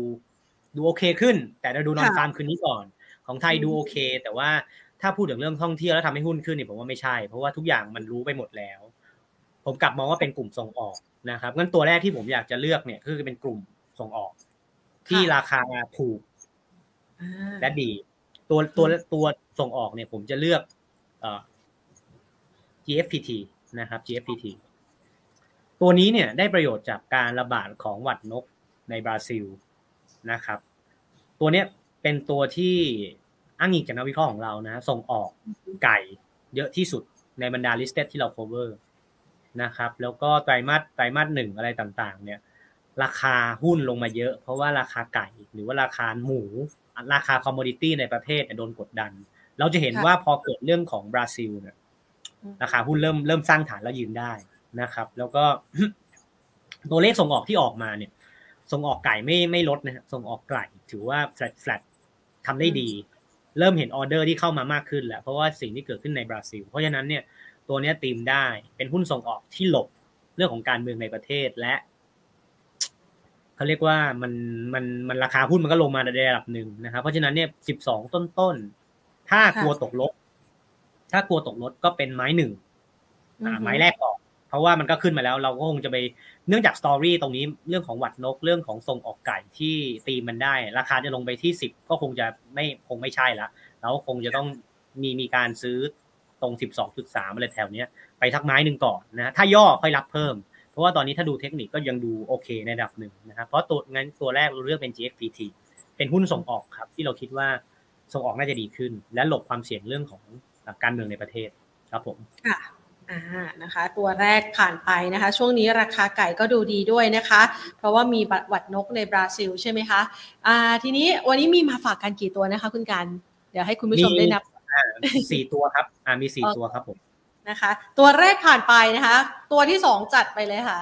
ดูโอเคขึ้น แต่เราดูนอนฟาร์มคืนนี้ก่อน ของไทยดูโอเค แต่ว่าถ้าพูดถึงเรื่องท่องเที่ยวแล้วทำให้หุ้นขึ้นเนี่ยผมว่าไม่ใช่ เพราะว่าทุกอย่างมันรู้ไปหมดแล้ว ผมกลับมองว่าเป็นกลุ่มส่งออก นะครับงั้นตัวแรกที่ผมอยากจะเลือกเนี่ยคือเป็นกลุ่มส่งออก ที่ราคาถูกและดี ตัวตัวตัวส่งออกเนี่ย ผมจะเลือก GFPT นะครับ GFPT ตัวนี้เนี่ยได้ประโยชน์จากการระบาดของหวัดนกในบราซิลนะครับ ตัวเนี้ยเป็นตัวที่อ้างอิงจากนักวิเคราะห์ของเรานะ ส่งออกไก่เยอะที่สุดในบรรดา listed ที่เรา cover นะครับ แล้วก็ไตรมาสไตรมาสหนึ่งอะไรต่างๆ เนี่ย ราคาหุ้นลงมาเยอะ เพราะว่าราคาไก่หรือว่าราคาหมู ราคา commodity ในประเทศโดนกดดัน เราจะเห็นว่าพอเกิดเรื่องของบราซิลเนี่ยราคาหุ้นเริ่มเริ่มสร้างฐานแล้วยืนได้นะครับ แล้วก็ตัวเลขส่งออกที่ออกมาเนี่ย ส่งออกไก่ไม่ไม่ลดนะส่งออกไก่ถือว่าแฟลตแฟลตทำได้ดี เริ่มเห็นออเดอร์ที่เข้ามามากขึ้นแล้วเพราะว่าสิ่งที่เกิดขึ้นในบราซิล เพราะฉะนั้นเนี่ย ตัวนี้ตีมได้ เป็นหุ้นส่งออกที่หลบเรื่องของการเมืองในประเทศและเขาเรียกว่ามันมันมันราคาหุ้นมันก็ลงมาในระดับหนึ่งนะครับ เพราะฉะนั้นเนี่ยสิบสองต้นต้นถ้ากลัวตกลดถ้ากลัวตกลดก็เป็นไม้หนึ่งไม้แรกก่อนเพราะว่ามันก็ขึ้นมาแล้ว เราก็คงจะไปเนื่องจากสตอรี่ตรงนี้เรื่องของหวัดนกเรื่องของส่งออกไก่ที่ตีมันได้ ราคาจะลงไปที่สิบก็คงจะไม่คงไม่ใช่ละเราคงจะต้องมีมีการซื้อ ตรง 12.3 อะไรแถวเนี้ยไปทักไม้หนึ่งก่อนนะถ้าย่อค่อยรับเพิ่ม เพราะว่าตอนนี้ถ้าดูเทคนิคก็ยังดูโอเคในระดับหนึ่งนะครับเพราะตัวงั้นตัวแรกเราเลือกเป็น GFPT เป็นหุ้นส่งออกครับ ที่เราคิดว่าส่งออกน่าจะดีขึ้น และหลบความเสี่ยงเรื่องของการเมืองในประเทศครับผมค่ะอ่านะคะ ตัวแรกผ่านไปนะคะ ช่วงนี้ราคาไก่ก็ดูดีด้วยนะคะ เพราะว่ามีบัตรวัดนกในบราซิลใช่ไหมคะอ่าทีนี้วันนี้มีมาฝากกันกี่ตัวนะคะ คุณการเดี๋ยวให้คุณผู้ชมได้นับ สี่ตัวครับอ่ามีสี่ตัวครับผมนะคะ ตัวแรกผ่านไปนะคะ ตัวที่สองจัดไปเลยค่ะ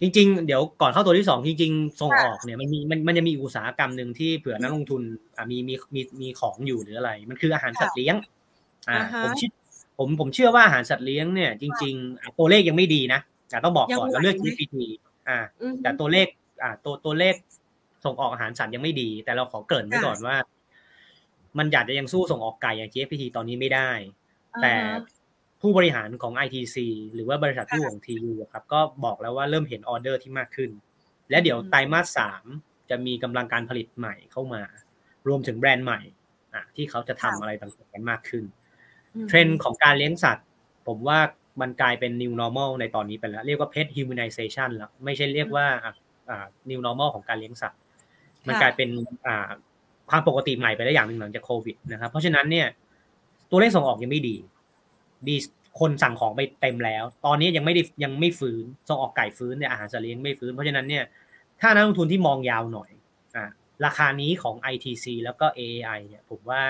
จริง ๆ เดี๋ยวก่อนเข้าตัวที่สองจริง ๆ ส่งออกเนี่ยมันมีมันมันจะมีอุตสาหกรรมหนึ่งที่เผื่อนักลงทุนอ่ามีมีมีมีของอยู่หรืออะไร มันคืออาหารสัตว์เลี้ยง อ่าผมเชื่อผมผมเชื่อว่าอาหารสัตว์เลี้ยงเนี่ยจริงๆตัวเลขยังไม่ดีนะแต่ต้องบอกก่อนเราเลือก GPT อ่า แต่ตัวเลขอ่าตัวตัวเลขส่งออกอาหารสัตว์ยังไม่ดี แต่เราขอเกริ่นไว้ก่อนว่า มันอยากจะยังสู้ส่งออกไก่อย่าง GPT ตอนนี้ไม่ได้ แต่ผู้บริหารของ ITC หรือว่าบริษัทผู้ของ TU ครับ ก็บอกแล้วว่าเริ่มเห็นออเดอร์ที่มากขึ้น และเดี๋ยวไตรมาสสามจะมีกำลังการผลิตใหม่เข้ามา รวมถึงแบรนด์ใหม่อะที่เขาจะทำอะไรต่างๆกันมากขึ้น เทรนด์ของการเลี้ยงสัตว์ ผมว่ามันกลายเป็น new normal ในตอนนี้ไปแล้ว เรียกว่า pet humanization แล้วไม่ใช่เรียกว่าอ่า new normal ของการเลี้ยงสัตว์ มันกลายเป็นอ่า ความปกติใหม่ไปแล้วอย่างหนึ่งหลังจากโควิดนะครับ เพราะฉะนั้นเนี่ย ตัวเลขส่งออกยังไม่ดี ดีคนสั่งของไปเต็มแล้ว ตอนนี้ยังไม่ได้ยังไม่ฟื้นส่งออกไก่ฟื้นเนี่ยอาหารสัตว์เลี้ยงไม่ฟื้น เพราะฉะนั้นเนี่ยถ้านักลงทุนที่มองยาวหน่อยอ่าราคานี้ของ ITC แล้วก็ AAI เนี่ย ผมว่า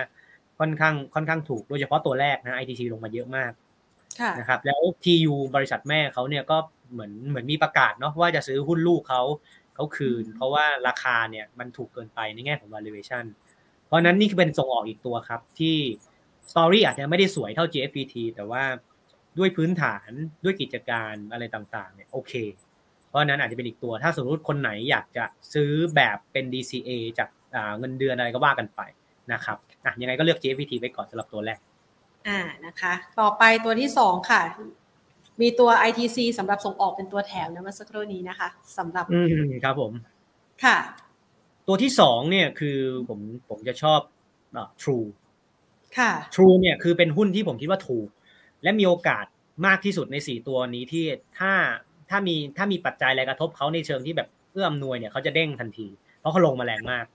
ค่อนข้างค่อนข้างถูกโดยเฉพาะตัวแรกนะ ITC ลงมาเยอะมากนะครับแล้ว TU บริษัทแม่เขาเนี่ยก็เหมือนเหมือนมีประกาศเนาะว่าจะซื้อหุ้นลูกเขา เขาคืน เพราะว่าราคาเนี่ยมันถูกเกินไปในแง่ของ valuation เพราะนั้นนี่คือเป็นส่งออกอีกตัวครับ ที่สตอรี่อาจจะไม่ได้สวยเท่า GFPT แต่ว่าด้วยพื้นฐานด้วยกิจการอะไรต่างๆเนี่ยโอเค เพราะนั้นอาจจะเป็นอีกตัวถ้าสมมติคนไหนอยากจะซื้อแบบเป็น DCA จากเงินเดือนอะไรก็ว่ากันไปนะครับอะยังไงก็เลือก GFPT ไปก่อนสำหรับตัวแรก อ่านะคะ ต่อไปตัวที่สองค่ะ มีตัว ITC สำหรับส่งออกเป็นตัวแถมนะเมื่อสักครู่นี้นะคะสำหรับอืมครับผม ค่ะ ตัวที่สองเนี่ยคือผมผมจะชอบอ่า True ค่ะ True เนี่ยคือเป็นหุ้นที่ผมคิดว่าถูก และมีโอกาสมากที่สุดในสี่ตัวนี้ที่ถ้าถ้ามีถ้ามีปัจจัยอะไรกระทบเขาในเชิงที่แบบเอื้ออำนวยเนี่ยเขาจะเด้งทันที เพราะเขาลงมาแรงมาก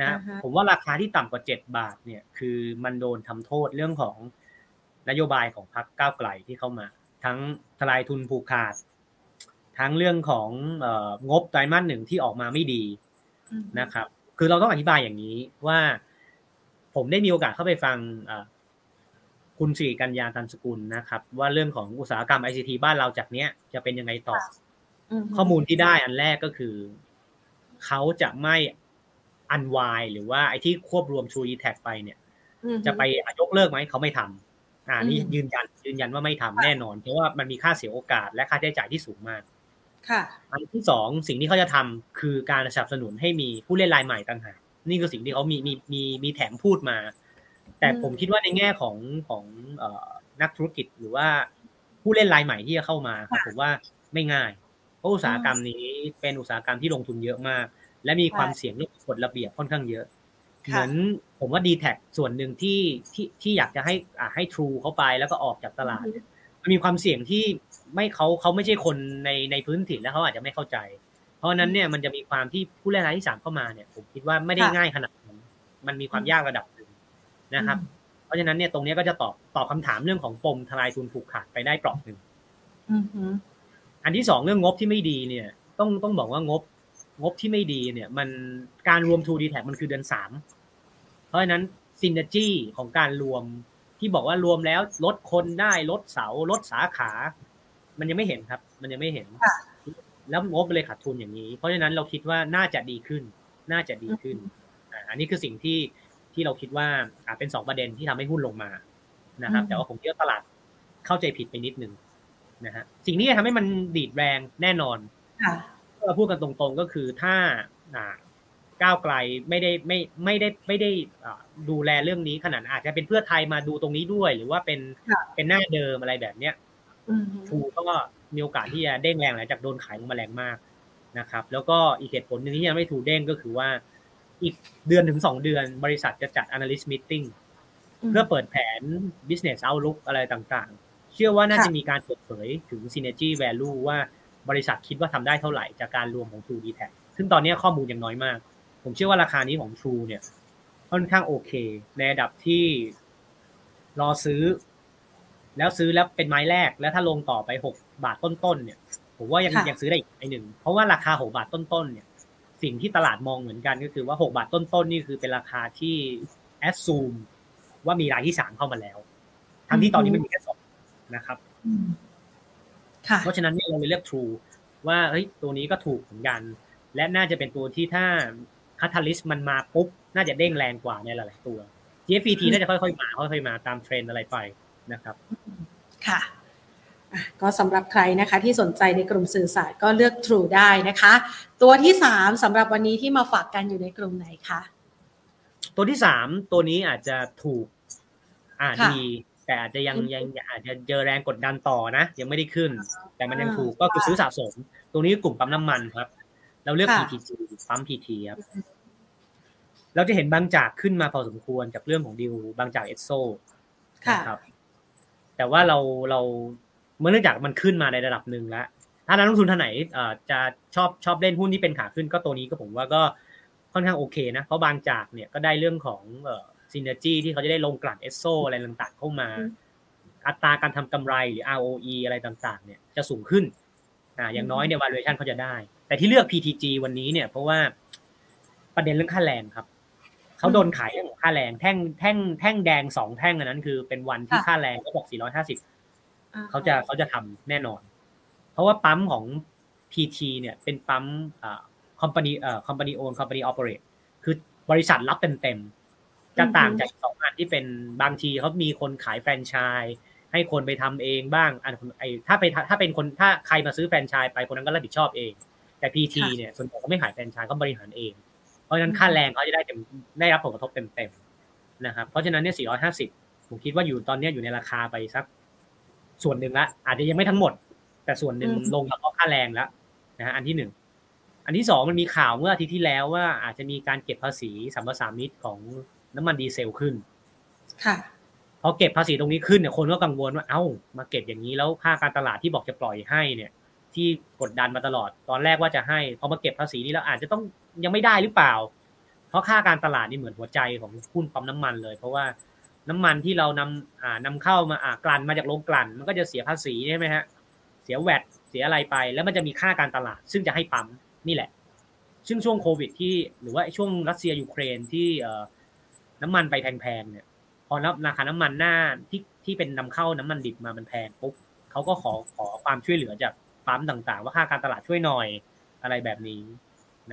นะ uh-huh. ผมว่าราคาที่ต่ำกว่าเจ็ดบาทเนี่ย คือมันโดนทำโทษเรื่องของนโยบายของพรรคก้าวไกลที่เข้ามา ทั้งทลายทุนผูกขาด ทั้งเรื่องของเอ่องบไตรมาสหนึ่งที่ออกมาไม่ดีนะครับ คือเราต้องอธิบายอย่างนี้ว่าผมได้มีโอกาสเข้าไปฟังคุณสิริกัญญาตันสกุลนะครับ ว่าเรื่องของอุตสาหกรรม ICT บ้านเราจากเนี้ยจะเป็นยังไงต่อ ข้อมูลที่ได้อันแรกก็คือ เขาจะไม่อันวายหรือว่าไอ้ที่ควบรวม True d e t a c ไปเนี่ย จะไปยกเลิกไหมเขาไม่ทำ อ่านี่ยืนยันยืนยันว่าไม่ทำแน่นอน เพราะว่ามันมีค่าเสียโอกาสและค่าใช้จ่ายที่สูงมาก ค่ะ อันที่สองสิ่งที่เขาจะทำคือการสนับสนุนให้มีผู้เล่นรายใหม่ต่างหากนี่คือสิ่งที่เขามีมีมีมีแถมพูดมา แต่ผมคิดว่าในแง่ของของเอ่อนักธุรกิจหรือว่าผู้เล่นรายใหม่ที่จะเข้ามาครับผมว่าไม่ง่าย เพราะอุตสาหกรรมนี้เป็นอุตสาหกรรมที่ลงทุนเยอะมาก และมีความเสี่ยงเรื่องกฎระเบียบค่อนข้างเยอะ เหมือนผมว่า d t แทส่วนหนึ่งที่ที่ที่อยากจะให้อ่าให้ True เข้าไปแล้วก็ออกจากตลาด มันมีความเสี่ยงที่ไม่เขาเขาไม่ใช่คนในในพื้นถิ่นแล้วเขาอาจจะไม่เข้าใจ เพราะนั้นเนี่ยมันจะมีความที่ผู้เล่นรายที่สามเข้ามาเนี่ย ผมคิดว่าไม่ได้ง่ายขนาดนั้นมันมีความยากระดับหนึ่งนะครับ เพราะฉะนั้นเนี่ยตรงนี้ก็จะตอบตอบคำถามเรื่องของปมทลายทุนผูกขาดไปได้เปราะหนึ่งอันที่สองเรื่องงบที่ไม่ดีเนี่ย ต้องต้องบอกว่างบ งบที่ไม่ดีเนี่ยมันการรวม True d t แทมันคือเดือนสามเพราะฉะนั้นซินเนจี้ของการรวมที่บอกว่ารวมแล้วลดคนได้ลดเสาลดสาขา มันยังไม่เห็นครับ มันยังไม่เห็น แล้วงบเลยขาดทุนอย่างนี้ เพราะฉะนั้นเราคิดว่าน่าจะดีขึ้น น่าจะดีขึ้นอ่าอันนี้คือสิ่งที่ที่เราคิดว่าอ่าเป็นสองประเด็นที่ทำให้หุ้นลงมานะครับ แต่ว่าผมคิดว่าตลาดเข้าใจผิดไปนิดนึงนะฮะสิ่งนี้ทำให้มันดีดแรงแน่นอน เราพูดกันตรงๆก็คือถ้าอ่าก้าวไกลไม่ได้ไม่ไม่ได้ไม่ได้ดูแลเรื่องนี้ขนาดอาจจะเป็นเพื่อไทยมาดูตรงนี้ด้วย หรือว่าเป็นเป็นหน้าเดิมอะไรแบบเนี้ยทูก็มีโอกาสที่จะเด้งแรงหลังจากโดนขายลงมาแรงมากนะครับ แล้วก็อีกเหตุผลหนึ่งที่ยังไม่ทูเด้งก็คือว่า อีกเดือนถึงสองเดือนบริษัทจะจัด analyst meeting เพื่อเปิดแผน business outlook อะไรต่างๆ เชื่อว่าน่าจะมีการเปิดเผยถึง synergy value ว่า บริษัทคิดว่าทำได้เท่าไหร่จากการรวมของ True d t a c ซึ่งตอนนี้ข้อมูลยังน้อยมาก ผมเชื่อว่าราคานี้ของ True เนี่ย ค่อนข้างโอเค ในระดับที่รอซื้อ แล้วซื้อแล้วเป็นไม้แรก แล้วถ้าลงต่อไปหกบาทต้นๆเนี่ย ผมว่ายังยังซื้อได้อีกไอหนึ่ง เพราะว่าราคาหกบาทต้นๆเนี่ย สิ่งที่ตลาดมองเหมือนกันก็คือว่าหกบาทต้นๆนี่คือเป็นราคาที่แอดซูมว่ามีรายที่สามเข้ามาแล้ว ทั้งที่ตอนนี้มันมีแค่สองนะครับ เพราะฉะนั้นเนี่ยเราเลยเลือก True ว่าเฮ้ยตัวนี้ก็ถูกเหมือนกัน และน่าจะเป็นตัวที่ถ้าคาทาลิสมันมาปุ๊บ น่าจะเด้งแรงกว่าในหลาย ๆ ตัว GFPT น่าจะค่อย ๆ มาค่อยๆมาตามเทรนอะไรไปนะครับ ค่ะก็สำหรับใครนะคะที่สนใจในกลุ่มสื่อสารก็เลือก True ได้นะคะ ตัวที่สามสำหรับวันนี้ที่มาฝากกันอยู่ในกลุ่มไหนคะตัวที่สามตัวนี้อาจจะถูกอ่าดี แต่อาจจะยังยังอาจจะเจอแรงกดดันต่อนะ ยังไม่ได้ขึ้น แต่มันยังถูกก็คือซื้อสะสม ตรงนี้กลุ่มปั๊มน้ำมันครับ เราเลือก PTG ปั๊ม PT ครับ เราจะเห็นบางจากขึ้นมาพอสมควรจากเรื่องของดิวบางจากเอสโซนะครับ แต่ว่าเราเราเมื่อเนื่องจากมันขึ้นมาในระดับหนึ่งแล้วถ้านักลงทุนท่านไหนจะชอบชอบเล่นหุ้นที่เป็นขาขึ้นก็ตัวนี้ก็ผมว่าก็ค่อนข้างโอเคนะ เพราะบางจากเนี่ยก็ได้เรื่องของเอ่อ ซินเนจีที่เขาจะได้ลงกลั่นเอสโซอะไรต่างๆเข้ามา อัตราการทำกำไรหรือ ROE อะไรต่างๆ เนี่ยจะสูงขึ้นอ่าอย่างน้อยเนี่ย valuation เขาจะได้ แต่ที่เลือก PTG วันนี้เนี่ย เพราะว่าประเด็นเรื่องค่าแรงครับเขาโดนขายเรื่องค่าแรงแท่งแท่งแท่งแดงสองแท่งอันนั้น คือเป็นวันที่ค่าแรงเขาบอก450เขาจะเขาจะทำแน่นอน เพราะว่าปั๊มของ PT เนี่ย เป็นปั๊มอ่าคอมพานีเอ่อคอมพานีโอนคอมพานีออเปเรตคือบริษัทรับเต็มๆ จะต่างจากสองอันที่เป็นบางทีเขามีคนขายแฟรนไชส์ให้คนไปทำเองบ้างอันไอถ้าไปถ้าเป็นคนถ้าใครมาซื้อแฟรนไชส์ไปคนนั้นก็รับผิดชอบเอง แต่ PT เนี่ยส่วนใหญ่เขาไม่ขายแฟรนไชส์เขาบริหารเอง เพราะฉะนั้นค่าแรงเขาจะได้เต็มได้รับผลกระทบเต็มๆนะครับเพราะฉะนั้นเนี่ย 450 ผมคิดว่าอยู่ตอนนี้อยู่ในราคาไปสักส่วนหนึ่งละอาจจะยังไม่ทั้งหมด แต่ส่วนหนึ่งลงเฉพาะค่าแรงแล้วนะฮะอันที่หนึ่งอันที่สองมันมีข่าวเมื่ออาทิตย์ที่แล้วว่าอาจจะมีการเก็บภาษีสัมปทานมิตรของ น้ำมันดีเซลขึ้น ค่ะพอเก็บภาษีตรงนี้ขึ้นเนี่ยคนก็กังวลว่าเอ้ามาเก็บอย่างนี้แล้วค่าการตลาดที่บอกจะปล่อยให้เนี่ย ที่กดดันมาตลอด ตอนแรกว่าจะให้พอมาเก็บภาษีนี้แล้วอาจจะต้องยังไม่ได้หรือเปล่า เพราะค่าการตลาดนี่เหมือนหัวใจของหุ้นปั๊มน้ำมันเลย เพราะว่าน้ำมันที่เรานำอ่านำเข้ามาอ่ากลั่นมาจากโรงกลั่น มันก็จะเสียภาษีใช่ไหมฮะเสียแวดเสียอะไรไป แล้วมันจะมีค่าการตลาด ซึ่งจะให้ปั๊มนี่แหละ ซึ่งช่วงโควิดที่หรือว่าช่วงรัสเซียยูเครนที่เอ่อ น้ำมันไปแพงๆเนี่ย พอราคาน้ำมันหน้าที่ที่เป็นนำเข้าน้ำมันดิบมามันแพงปุ๊บเขาก็ขอขอความช่วยเหลือจากปั๊มต่างๆ ว่าค่าการตลาดช่วยหน่อยอะไรแบบนี้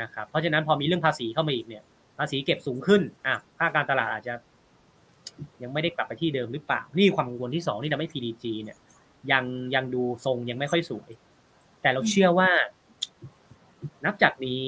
นะครับ เพราะฉะนั้นพอมีเรื่องภาษีเข้ามาอีกเนี่ย ภาษีเก็บสูงขึ้นอะค่าการตลาดอาจจะ ยังไม่ได้กลับไปที่เดิมหรือเปล่า นี่ความกังวลที่สองที่ทำให้ PDG เนี่ย ยังยังดูทรงยังไม่ค่อยสวย แต่เราเชื่อว่า นับจากนี้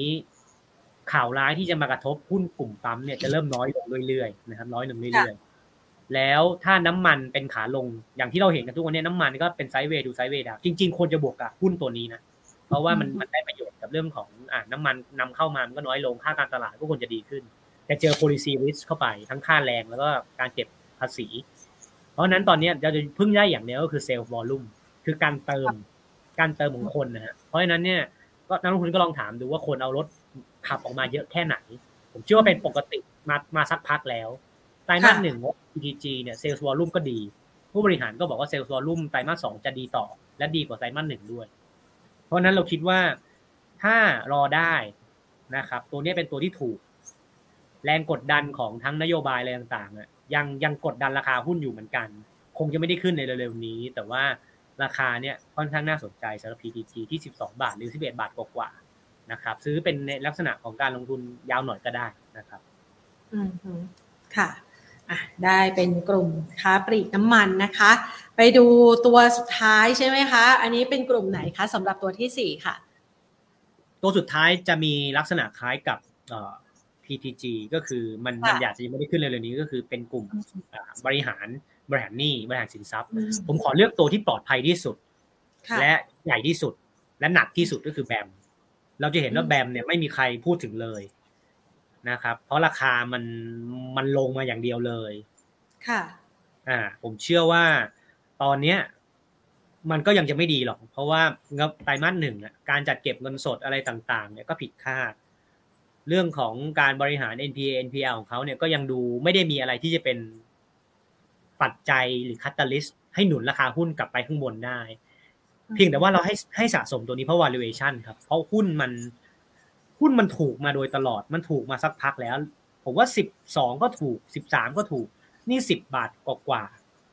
ข่าวร้ายที่จะมากระทบหุ้นกลุ่มปั๊มเนี่ยจะเริ่มน้อยลงเรื่อยๆนะครับน้อยลงเรื่อยๆแล้วถ้าน้ำมันเป็นขาลงอย่างที่เราเห็นกันทุกวันนี้น้ำมันก็เป็นไซด์เวย์ดูไซด์เวย์ดาวจริงๆควรจะบวกกับหุ้นตัวนี้นะเพราะว่ามันมันได้ประโยชน์กับเรื่องของอ่าน้ำมันนำเข้ามามันก็น้อยลงค่าการตลาดก็ควรจะดีขึ้น แต่เจอ policy risk เข้าไปทั้งค่าแรงแล้วก็การเก็บภาษี เพราะนั้นตอนนี้เราจะพึ่งได้อย่างเดียวก็คือ sales volume คือการเติมการเติมของคนนะฮะเพราะฉะนั้นเนี่ยก็นักลงทุนก็ลองถามดูว่าคนเอารถ ขับออกมาเยอะแค่ไหน ผมเชื่อว่าเป็นปกติมามาสักพักแล้วไตรมาสหนึ่ง PTG เนี่ย sales volume ก็ดี ผู้บริหารก็บอกว่า sales volume ไตรมาสสองจะดีต่อ และดีกว่าไตรมาสหนึ่งด้วย เพราะนั้นเราคิดว่าถ้ารอได้นะครับ ตัวนี้เป็นตัวที่ถูก แรงกดดันของทั้งนโยบายอะไรต่างๆอะยังยังกดดันราคาหุ้นอยู่เหมือนกัน คงจะไม่ได้ขึ้นในเร็วๆนี้ แต่ว่าราคาเนี่ยค่อนข้างน่าสนใจสำหรับ PTG ที่ 12 บาทหรือ 11 บาทกว่าๆ นะครับ ซื้อเป็นในลักษณะของการลงทุนยาวหน่อยก็ได้นะครับ อืมค่ะอะได้เป็นกลุ่มค้าปลีกน้ำมันนะคะ ไปดูตัวสุดท้ายใช่ไหมคะ อันนี้เป็นกลุ่มไหนคะสำหรับตัวที่สี่ค่ะ ตัวสุดท้ายจะมีลักษณะคล้ายกับ PTG ก็คือมันมันอยากจะยังไม่ได้ขึ้นเร็วๆนี้ก็คือเป็นกลุ่มบริหารบริหารหนี้บริหารสินทรัพย์ ผมขอเลือกตัวที่ปลอดภัยที่สุด และใหญ่ที่สุด และหนักที่สุดก็คือแบม เราจะเห็นว่าแบมเนี่ยไม่มีใครพูดถึงเลยนะครับ เพราะราคามันมันลงมาอย่างเดียวเลย ค่ะ อ่า ผมเชื่อว่าตอนเนี้ย มันก็ยังจะไม่ดีหรอก เพราะว่าเงินไตรมาสหนึ่งการจัดเก็บเงินสดอะไรต่างๆ เนี่ยก็ผิดคาด เรื่องของการบริหาร NPA NPL ของเขาเนี่ยก็ยังดูไม่ได้มีอะไรที่จะเป็นปัจจัยหรือคัตตาลิสให้หนุนราคาหุ้นกลับไปข้างบนได้ เพียงแต่ว่าเราให้ให้สะสมตัวนี้เพราะ valuation ครับเพราะหุ้นมันหุ้นมันถูกมาโดยตลอดมันถูกมาสักพักแล้ว ผมว่าสิบสองก็ถูกสิบสามก็ถูก นี่สิบบาทกว่า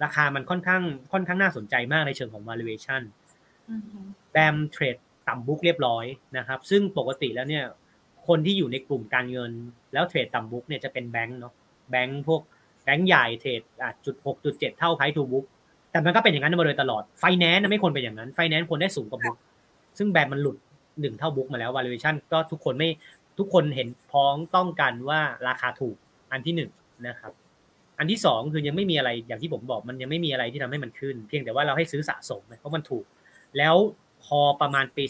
ราคามันค่อนข้างค่อนข้างน่าสนใจมากในเชิงของ valuation แบมเทรดต่ำบุ๊กเรียบร้อยนะครับ ซึ่งปกติแล้วเนี่ยคนที่อยู่ในกลุ่มการเงิน แล้วเทรดต่ำบุ๊กเนี่ยจะเป็นแบงก์เนาะแบงก์พวกแบงก์ใหญ่เทรดอะจุดหกจุดเจ็ดเท่าไพทูบุ๊ก แต่มันก็เป็นอย่างนั้นมาโดยตลอด ไฟแนนซ์ไม่ควรเป็นอย่างนั้น ไฟแนนซ์ควรได้สูงกว่า book ซึ่ง BAM มันหลุดหนึ่งเท่า book มาแล้ว valuation ก็ทุกคนไม่ทุกคนเห็นพ้องต้องกันว่าราคาถูกอันที่หนึ่งนะครับ อันที่สองคือยังไม่มีอะไรอย่างที่ผมบอกมันยังไม่มีอะไรที่ทำให้มันขึ้น เพียงแต่ว่าเราให้ซื้อสะสมเพราะมันถูก แล้วพอประมาณปี